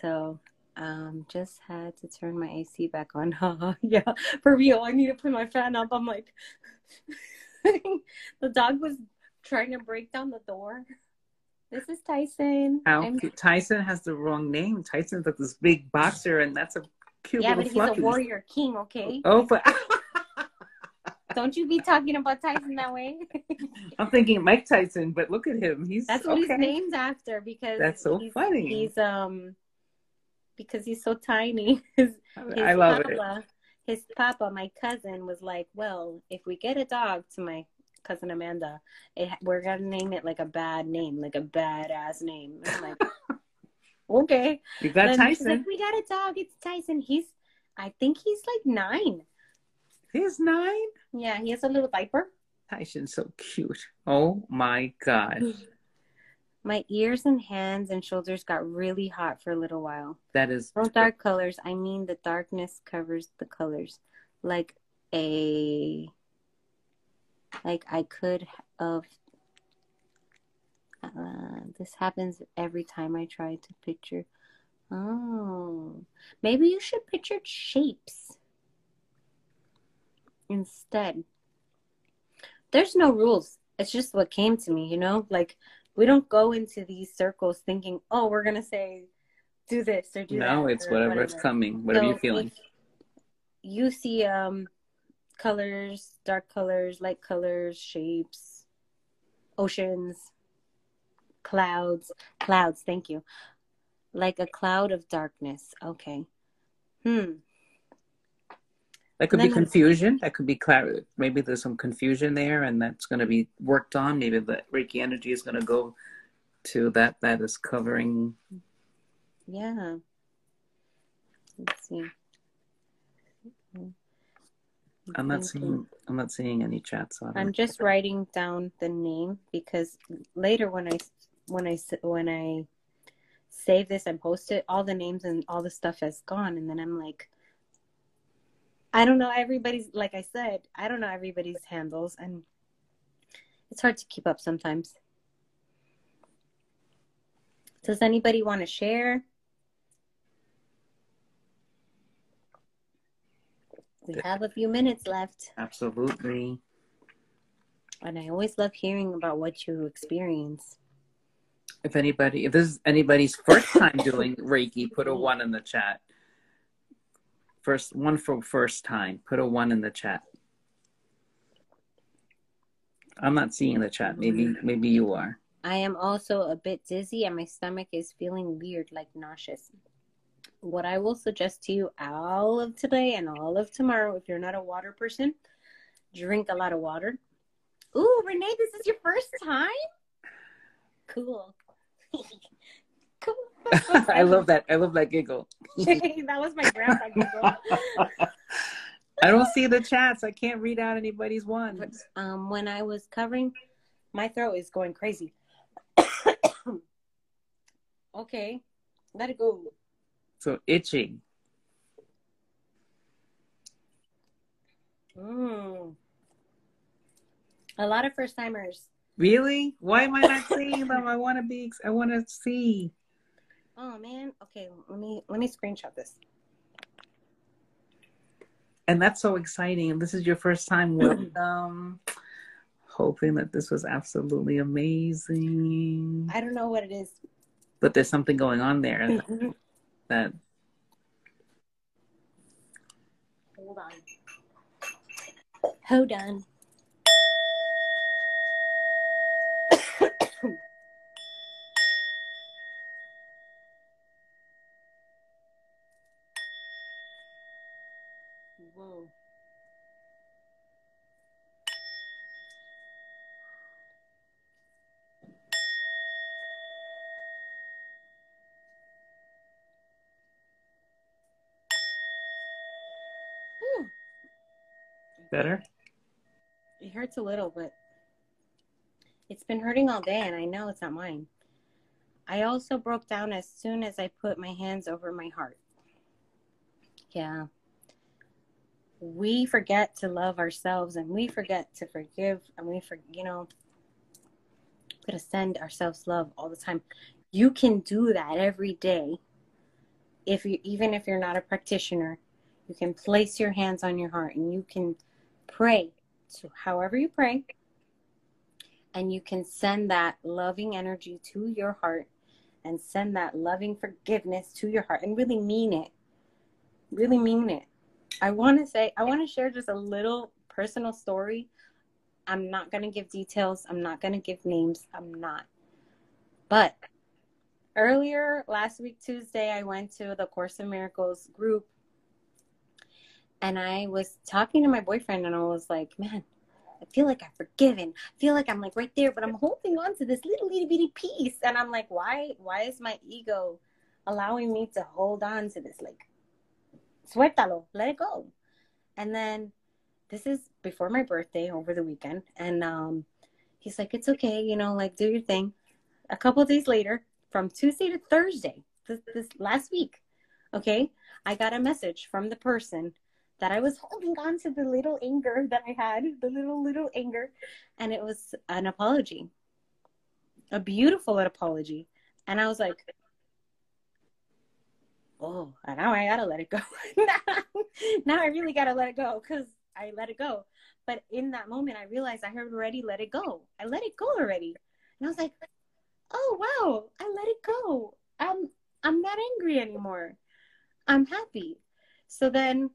So um just had to turn my AC back on. yeah, for real. I need to put my fan up. I'm like the dog was trying to break down the door. This is Tyson. How I'm- Tyson has the wrong name. Tyson's like this big boxer, and that's a cute yeah, little but he's fluffy. a warrior king, okay? Oh, but Don't you be talking about Tyson that way. I'm thinking Mike Tyson, but look at him. He's That's what okay. he's named after because That's so he's, funny. He's um because he's so tiny. His, his I love it. papa, His papa, my cousin, was like, "Well, if we get a dog to my cousin Amanda, it, we're gonna name it like a bad name, like a badass name." I'm like, "Okay." You got Tyson. like, "We got a dog. It's Tyson. He's, I think he's like nine. He's nine. Yeah, he has a little diaper." Tyson's so cute. Oh my god, My ears and hands and shoulders got really hot for a little while. that is No dark colors. I mean, the darkness covers the colors, like a, like I could have. Uh, this happens every time I try to picture. Oh, maybe you should picture shapes instead. There's no rules. It's just what came to me, you know? Like, we don't go into these circles thinking, oh, we're going to say, do this or do that. no. It's whatever, whatever's coming. Whatever So you're feeling. You see um colors, dark colors, light colors, shapes, oceans, clouds, clouds, thank you. Like a cloud of darkness. Okay. Hmm. That could be confusion. That could be clarity. Maybe there's some confusion there, and that's going to be worked on. Maybe the Reiki energy is going to go to that. That is covering. Yeah. Let's see. I'm not seeing. I'm not seeing any chats on. I'm just writing down the name because later when I when I when I save this and post it, all the names and all the stuff has gone, and then I'm like, I don't know everybody's. Like I said, I don't know everybody's handles, and it's hard to keep up sometimes. Does anybody want to share? We have a few minutes left. Absolutely. And I always love hearing about what you experience. If anybody, if this is anybody's first time doing Reiki, put a one in the chat. First one for first time. Put a one in the chat. I'm not seeing the chat. Maybe maybe you are. I am also a bit dizzy and my stomach is feeling weird, like nauseous. What I will suggest to you all of today and all of tomorrow, if you're not a water person, drink a lot of water. Ooh, Renee, this is your first time? Cool. cool. I love that. I love that giggle. that was my grandpa giggle. I don't see the chats. I can't read out anybody's ones. um, when I was covering, my throat is going crazy. okay, let it go. So itching. Mm. A lot of first timers. Really? Why am I not seeing them? I want to be. I want to see. Oh man. Okay, let me let me screenshot this. And that's so exciting. This is your first time with them. Hoping that this was absolutely amazing. I don't know what it is. But there's something going on there that mm-hmm. Hold on. Hold on. Better. It hurts a little, but it's been hurting all day, and I know it's not mine. I also broke down as soon as I put my hands over my heart. Yeah. We forget to love ourselves and we forget to forgive and we for you know gotta send ourselves love all the time. You can do that every day if you even if you're not a practitioner, you can place your hands on your heart and you can pray to however you pray and you can send that loving energy to your heart and send that loving forgiveness to your heart and really mean it. Really mean it. I want to say, I want to share just a little personal story. I'm not going to give details, I'm not going to give names. I'm not. But earlier last week, Tuesday, I went to the Course in Miracles group and I was talking to my boyfriend and I was like, man, I feel like I've forgiven. I feel like I'm like right there, but I'm holding on to this little itty bitty piece. And I'm like, why why is my ego allowing me to hold on to this? Like, suéltalo, let it go. And then this is before my birthday over the weekend. And um he's like, It's okay, you know, like do your thing. A couple days later, from Tuesday to Thursday, this, this last week, okay, I got a message from the person that I was holding on to the little anger that I had, the little, little anger. And it was an apology, a beautiful apology. And I was like, oh, now I gotta let it go. now I really gotta let it go because I let it go. But in that moment, I realized I had already let it go. I let it go already. And I was like, oh, wow, I let it go. I'm, I'm not angry anymore. I'm happy. So then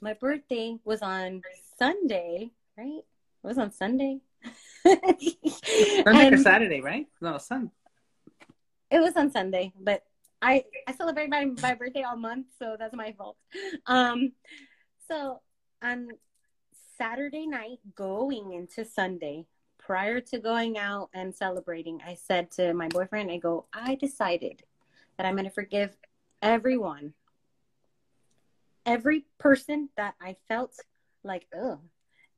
my birthday was on Sunday, right? It was on Sunday. Sunday or Saturday, right? No, Sun. It was on Sunday, but I I celebrate my, my birthday all month, so that's my fault. Um, so on Saturday night, going into Sunday, prior to going out and celebrating, I said to my boyfriend, I go, I decided that I'm going to forgive everyone every person that I felt like, oh,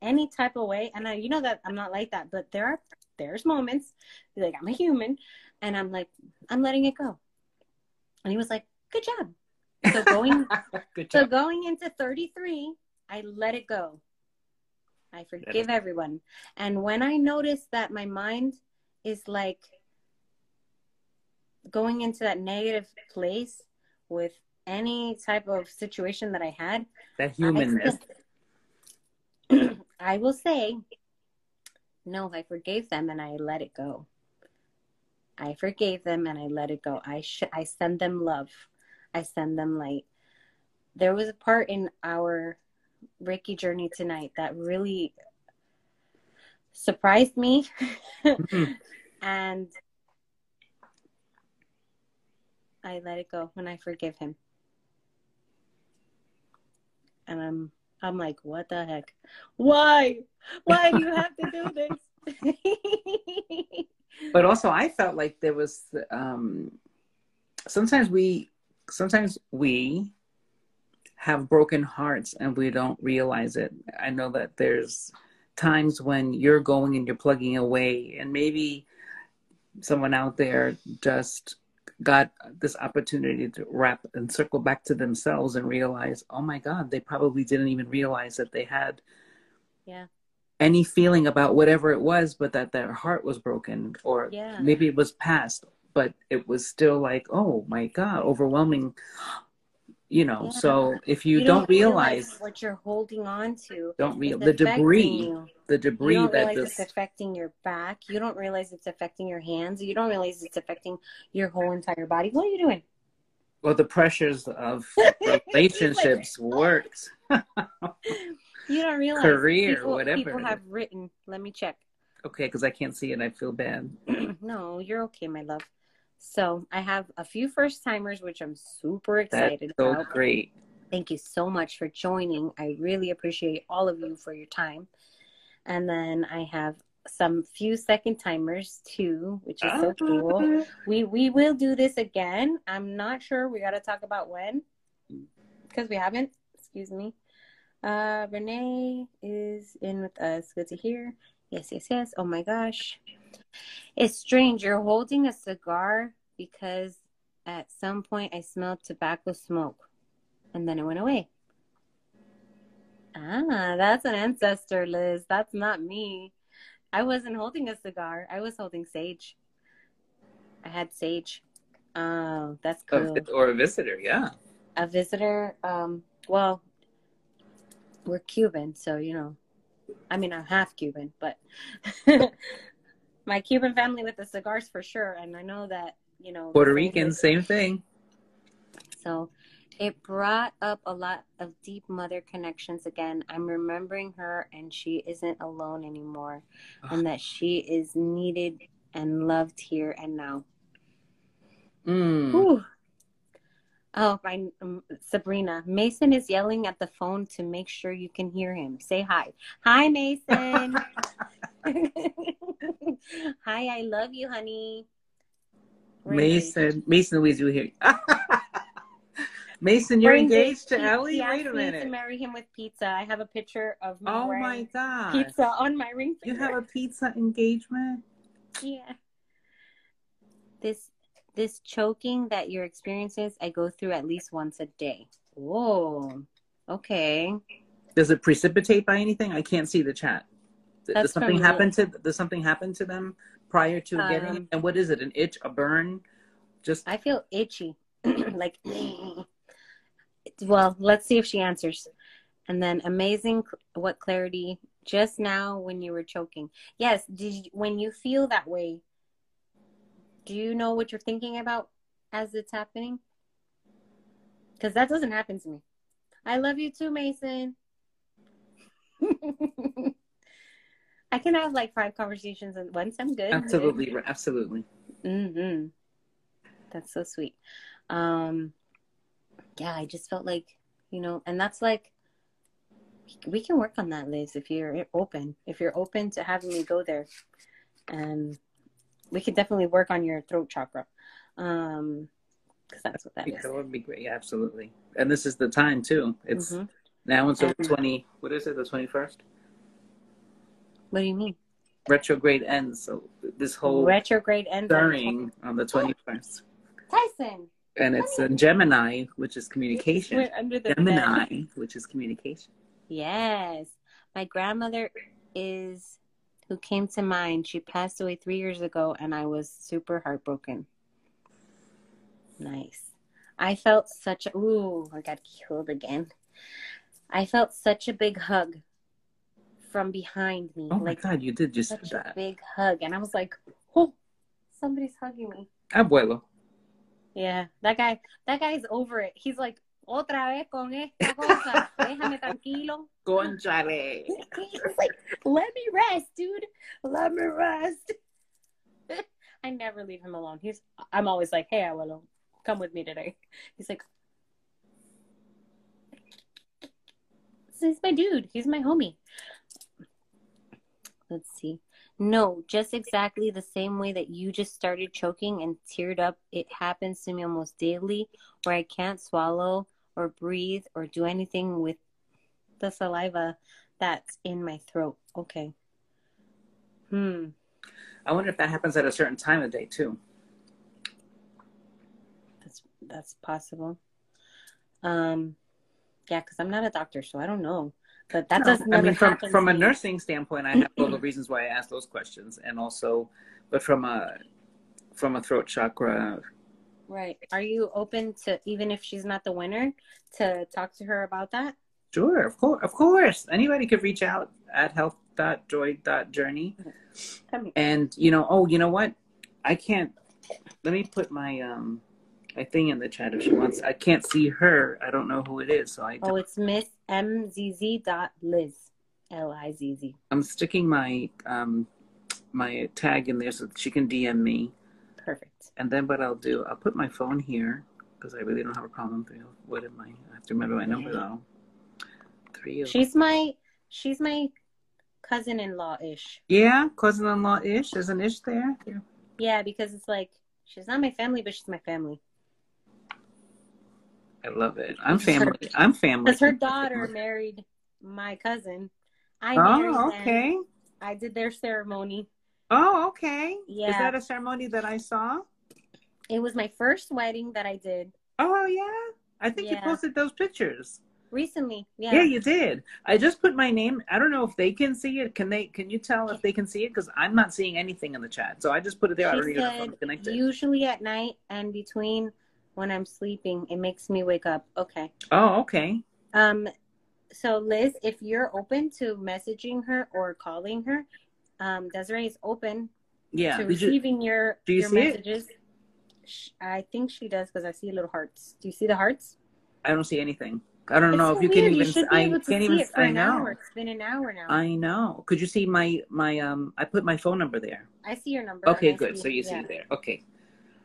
any type of way. And I, you know that I'm not like that, but there are there's moments like I'm a human, and I'm like I'm letting it go. And he was like, "Good job." So going, Good job. so going into 33, I let it go. I forgive everyone. And when I notice that my mind is like going into that negative place with any type of situation that I had, that humanness. I, I will say, no, I forgave them and I let it go. I forgave them and I let it go. I sh- I send them love. I send them light. There was a part in our Reiki journey tonight that really surprised me. mm-hmm. and I let it go when I forgive him and I'm I'm like, what the heck? Why? Why do you have to do this? but also, I felt like there was um, sometimes we sometimes we have broken hearts and we don't realize it. I know that there's times when you're going and you're plugging away, and maybe someone out there just got this opportunity to wrap and circle back to themselves and realize, oh my God, they probably didn't even realize that they had yeah. any feeling about whatever it was, but that their heart was broken or yeah. maybe it was past, but it was still like, oh my God, overwhelming you know yeah. so if you, you don't, don't realize, realize, what you're holding on to don't realize the debris you. the debris you don't that realize this... it's affecting your back. You don't realize it's affecting your hands. You don't realize it's affecting your whole entire body. What are you doing? Well the pressures of relationships like, works. You don't realize. Career people, whatever people have written. Let me check. Okay because i can't see it. I feel bad. No you're okay my love so I have a few first timers, which I'm super excited That's so about. great. Thank you so much for joining. I really appreciate all of you for your time. And then I have some few second timers too, which is so cool. We we will do this again. I'm not sure. We got to talk about when because we haven't. Excuse me. Uh, Renee is in with us. Good to hear. Yes, yes, yes. Oh my gosh. It's strange. You're holding a cigar because at some point I smelled tobacco smoke and then it went away. Ah, that's an ancestor, Liz. That's not me. I wasn't holding a cigar. I was holding sage. I had sage. Oh, that's cool. or a visitor. Yeah. A visitor. Um, well, we're Cuban, so you know. I mean, I'm half Cuban, but my Cuban family with the cigars for sure, and I know that you know Puerto Rican, same thing. So it brought up a lot of deep mother connections again. I'm remembering her, and she isn't alone anymore, and that she is needed and loved here and now. Mm. Whew. Oh, my um, Sabrina Mason is yelling at the phone to make sure you can hear him. Say hi. Hi, Mason. hi, I love you, honey. We're Mason, Mason Louise, you here? Mason, you're We're engaged to Ellie. He Wait a me to minute. marry him with pizza. I have a picture of me Oh my god! pizza on my ring You have a pizza engagement? yeah. This this choking that you're experiencing, I go through at least once a day. Whoa. Okay. Does it precipitate by anything? I can't see the chat. That's Does something happen to Does something happen to them prior to getting it? Um, And what is it? An itch? A burn? Just I feel itchy. like well, let's see if she answers. And then amazing what clarity just now when you were choking. Yes, did you, when you feel that way, do you know what you're thinking about as it's happening? Cuz that doesn't happen to me. I love you too, Mason. I can have like five conversations at once. I'm good. absolutely, absolutely. hmm That's so sweet. Um, yeah, I just felt like, you know, and that's like, we can work on that, Liz, if you're open. If you're open to having me go there, and we could definitely work on your throat chakra, um, because that's what that is. That would be great. Yeah, absolutely. And this is the time too. It's Mhm. now until the twenty. What is it? The twenty first. What do you mean? Retrograde ends. So this whole Retrograde ends. on- during on the twenty first, Tyson. and it's in Gemini, which is communication. Under the bed. Gemini, which is communication. Yes. My grandmother is who came to mind. She passed away three years ago, and I was super heartbroken. Nice. I felt such a, ooh, I got killed again. I felt such a big hug from behind me. Oh my like God, you did just such say a that. big hug. And I was like, oh, somebody's hugging me. Abuelo. Yeah, that guy, that guy's over it. He's like, otra vez con esta cosa. Déjame tranquilo. Conchale. Like, let me rest, dude. Let me rest. I never leave him alone. He's I'm always like, hey abuelo, come with me today. He's like He's my dude. He's my homie. Let's see. No, just exactly the same way that you just started choking and teared up. It happens to me almost daily where I can't swallow or breathe or do anything with the saliva that's in my throat. Okay. Hmm. I wonder if that happens at a certain time of day too. That's that's possible. Um, yeah, because I'm not a doctor, so I don't know. But that No, doesn't. I mean, from from a nursing standpoint, I have all the reasons why I ask those questions, and also, but from a from a throat chakra, Right. Are you open to even if she's not the winner to talk to her about that? sure, of course, of course, anybody could reach out at health.joy.journey, Come here. and you know, oh, you know what, I can't. Let me put my um my thing in the chat if she wants. I can't see her. I don't know who it is, so I Oh, it's Miss MZZ dot Liz. L I Z Z. I'm sticking my um my tag in there so she can DM me. Perfect. And then what I'll do, I'll put my phone here because I really don't have a problem. Three, what am I? I have to remember my number though. Three. She's my she's my cousin in law ish. Yeah, cousin-in-law ish. There's an ish there. Yeah, yeah, because it's like she's not my family, but she's my family. I love it. I'm This is her- family. I'm family. Because her daughter married my cousin. I oh, married Oh, them. okay. I did their ceremony. Oh, okay. Yeah. Is that a ceremony that I saw? It was my first wedding that I did. Oh, yeah. I think you posted those pictures. recently. Yeah. Yeah, you did. I just put my name. I don't know if they can see it. Can they? Can you tell if they can see it? Because I'm not seeing anything in the chat. So I just put it there. She if I'm said connected. usually at night and between when I'm sleeping, it makes me wake up. Okay. Oh, okay. Um, so Liz, if you're open to messaging her or calling her, um, Desiree is open Yeah. to Did you, receiving your do you your see messages. Sh- I think she does because I see little hearts. Do you see the hearts? I don't see anything. I don't It's know so if you weird. can even. be I can't see even. it I know. hour. It's been an hour now. I, know. Could you see my my um? I put my phone number there. I see your number. Okay, good. see- So you yeah. see there. Okay.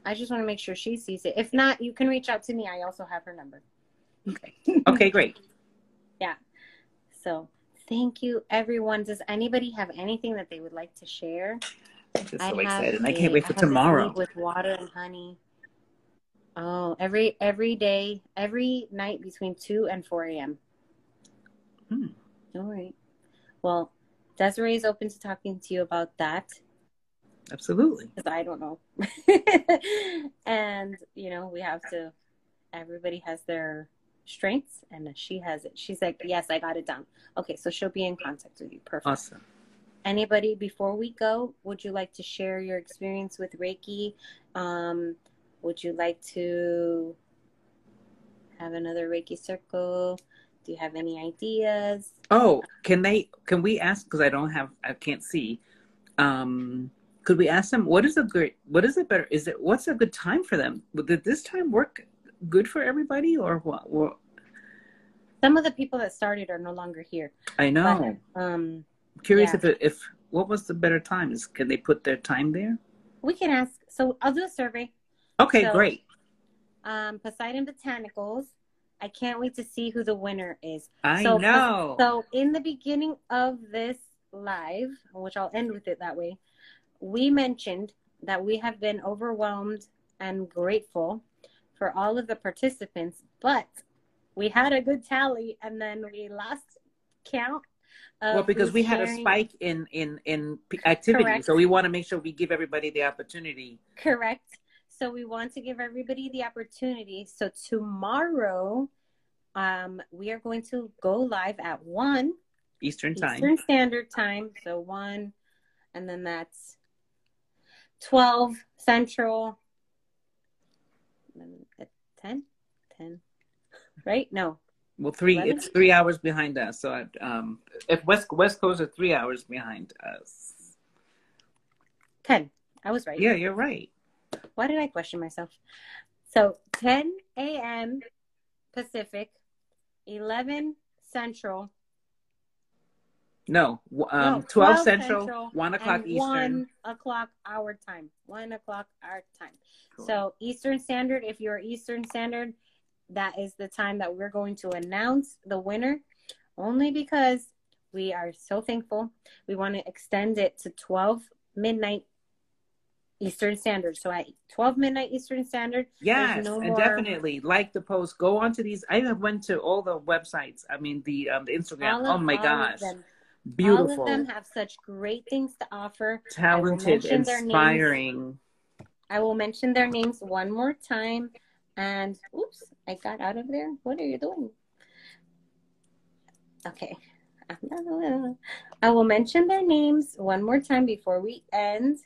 I just want to make sure she sees it. If not, you can reach out to me. I also have her number. Okay. Okay. Great. Yeah. So thank you, everyone. Does anybody have anything that they would like to share? I'm just so excited. I a- can't wait for tomorrow. with water and honey. Oh, every every day, every night between two and four a.m. Hmm. All right. Well, Desiree is open to talking to you about that Absolutely. because I don't know. and you know, we have to. Everybody has their strengths, and she has it. She's like, "Yes, I got it down." Okay, so she'll be in contact with you. Perfect. Awesome. Anybody before we go, would you like to share your experience with Reiki? Um, would you like to have another Reiki circle? Do you have any ideas? Oh, can they? Can we ask? Because I don't have. I can't see. Um, could we ask them what is a good? What is it better? Is it what's a good time for them? Did this time work good for everybody, or what? what? Some of the people that started are no longer here. I know. Um, Curious yeah. if it, if what was the better times? Can they put their time there? we can ask. So I'll do a survey. Okay, So- great. Um, Poseidon Botanicals. I can't wait to see who the winner is. I So- know. So, in the beginning of this live, which I'll end with it that way, we mentioned that we have been overwhelmed and grateful for all of the participants, but we had a good tally and then we lost count. Of well, because we had a spike in in in activity, Correct. so we want to make sure we give everybody the opportunity. Correct. So we want to give everybody the opportunity. So tomorrow, um, we are going to go live at one Eastern time. Eastern Standard Time. So one, and then that's twelve Central. And 10? 10. Right? No. Well, three. Eleven? It's three hours behind us. So, I, um, if West West Coast are three hours behind us. Ten. I was right. Yeah, you're right. Why did I question myself? So 10 a.m. Pacific, 11 Central, No, um, No, 12, 12 Central, Central, one o'clock Eastern. one o'clock our time. One o'clock our time. Cool. So Eastern Standard, if you're Eastern Standard, that is the time that we're going to announce the winner. Only because we are so thankful. We want to extend it to 12 midnight Eastern Standard. So at 12 midnight Eastern Standard, Yes, no and more- definitely like the post. Go on to these. I went to all the websites. I mean, the um, the Instagram. all oh of, my gosh, them, beautiful, all of them have such great things to offer. talented, inspiring. I will mention their names one more time. And oops, I got out of there. What are you doing? Okay. I will mention their names one more time before we end.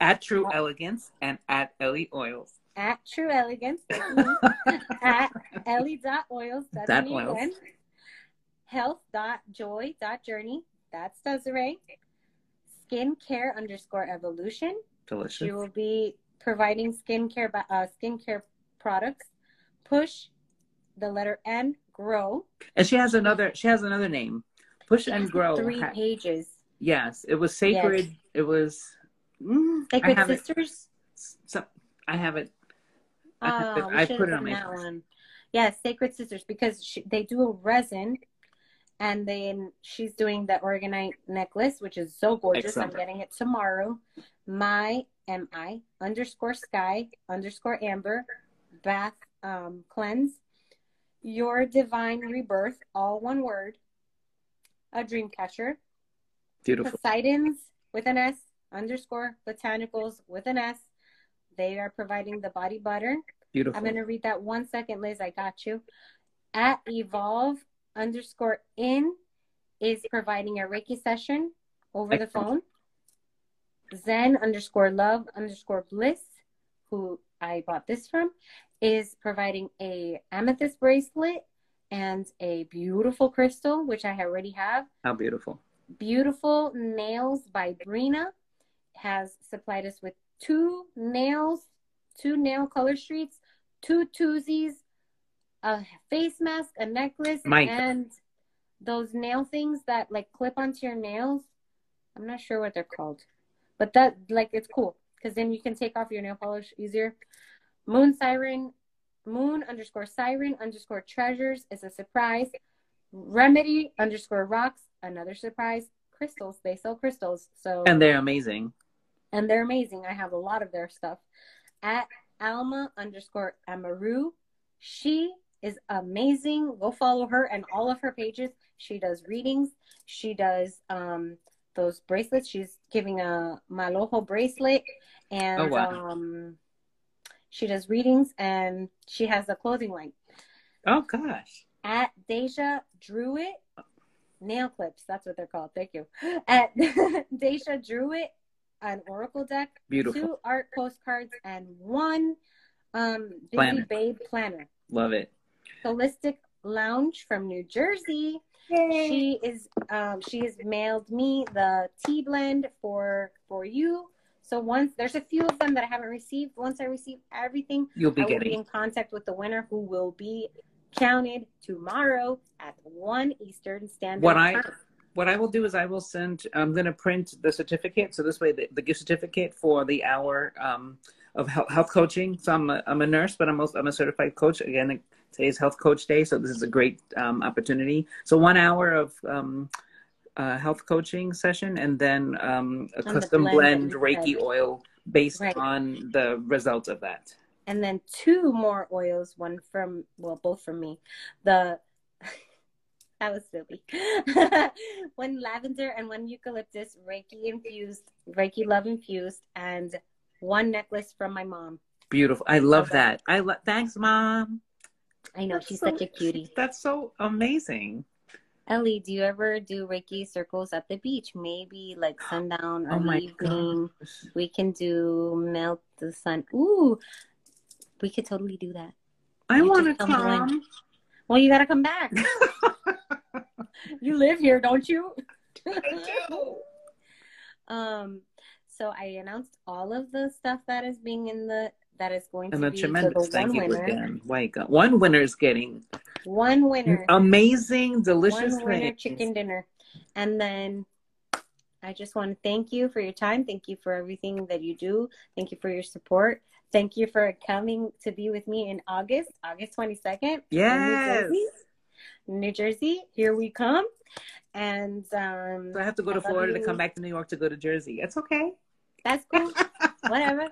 At True Elegance and at Ellie Oils. At True Elegance, at ellie.oils, that's Dot oils. Health.joy.journey, that's Desiree. Skincare underscore evolution, Delicious. She will be providing skincare uh, skincare products. Push the letter N, grow. And she has another. She has another name. Push She and grow. Three pages. yes, it was sacred. It was. Mm, I Sacred it. Sisters. So, I have it. I have it- we I put it on my that post. one. Yes, Sacred Sisters because she, they do a resin, and then she's doing the orgonite necklace, which is so gorgeous. Excellent. I'm getting it tomorrow. My M I underscore sky underscore amber bath um, cleanse. Your divine rebirth, all one word. A dream catcher. Beautiful. Poseidon's with an S underscore botanicals with an S. They are providing the body butter. Beautiful. I'm going to read that one second, Liz. I got you. At evolve underscore in is providing a Reiki session over the phone. Zen underscore love underscore bliss, who I bought this from, is providing a amethyst bracelet and a beautiful crystal, which I already have. How beautiful. Beautiful Nails by Brina has supplied us with two nails, two nail color streets, two twosies, a face mask, a necklace, and those nail things that like clip onto your nails. I'm not sure what they're called, but that like it's cool because then you can take off your nail polish easier. Moon Siren, Moon underscore Siren underscore Treasures is a surprise. Remedy underscore Rocks, another surprise. Crystals, they sell crystals, so And they're amazing. and they're amazing. I have a lot of their stuff. At Alma underscore Amaru, she is amazing. Go follow her and all of her pages. She does readings. She does um those bracelets. She's giving a Malojo bracelet, and Oh, wow. um she does readings and she has a clothing line. Oh gosh. At Deja Drew It, nail clips. That's what they're called. Thank you. At Deja Drew It, an oracle deck, Beautiful. two art postcards, and one um busy Planner. babe planner. Love it. Soulistic Lounge from New Jersey. She is um she has mailed me the tea blend for for you. So once there's a few of them that I haven't received. Once I receive everything, You'll be I will be in contact with the winner who will be counted tomorrow at one Eastern Standard What I- what I will do is I will send. I'm going to print the certificate, so this way the, the gift certificate for the hour um, of health, health coaching. So I'm a, I'm a nurse, but I'm also I'm a certified coach. Again, today's Health Coach Day, so this is a great um, opportunity. So one hour of um, uh, health coaching session, and then um, a And the custom blend blend, Reiki said. oil based Right. on the results of that. and then two more oils one from well both from me the that was silly one lavender and one eucalyptus reiki infused reiki love infused and one necklace from my mom Beautiful. I love Okay. that. I love. thanks, mom. I know That's she's so- such a cutie That's so amazing. ellie do you ever do reiki circles at the beach maybe like sundown Oh or my evening gosh. we can do melt the sun ooh we could totally do that I want to just tell me when. come. well you gotta come back you live here don't you Um, so I announced all of the stuff that is being in the that is going And to a be tremendous thank one you winner. again. One winner is getting One winner, amazing, delicious one winner things. chicken dinner, and then I just want to thank you for your time. Thank you for everything that you do. Thank you for your support. Thank you for coming to be with me in August, August twenty second. Yes. New Jersey. New Jersey, here we come. And um, So I have to go to I Florida to come back to New York to go to Jersey. It's okay. That's cool. whatever.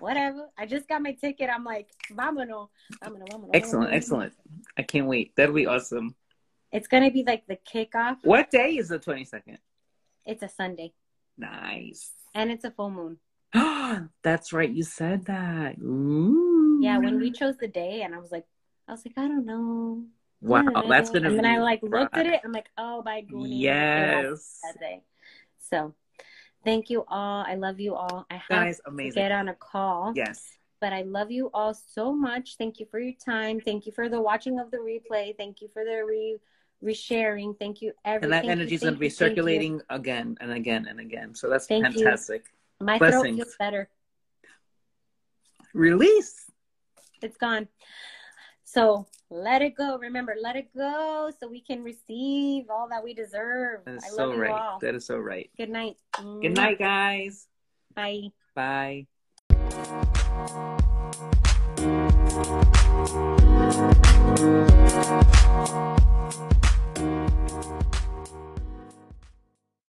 Whatever. I just got my ticket. I'm like, vámonos. Vámonos, vámonos. Excellent, vámonos. excellent. I can't wait. That'll be awesome. It's going to be like the kickoff. What day is the 22nd? It's a Sunday Nice. and it's a full moon. That's right. You said that. Ooh. Yeah, when we chose the day, and I was like, I was like, I don't know. Wow, that's gonna. And then I like looked at it. I'm like, oh, by Goonie. Yes, That day. So, thank you all. I love you all. I have guys, to amazing. get on a call. Yes, but I love you all so much. Thank you for your time. Thank you for the watching of the replay. Thank you for the re resharing. Thank you everything. and that energy is going to be you, you. circulating again and again and again. So that's Thank you. fantastic. My throat feels better. Release. It's gone. So let it go. Remember, let it go so we can receive all that we deserve. That is I so right. That is so right. Good night. Good night, guys. Bye. Bye.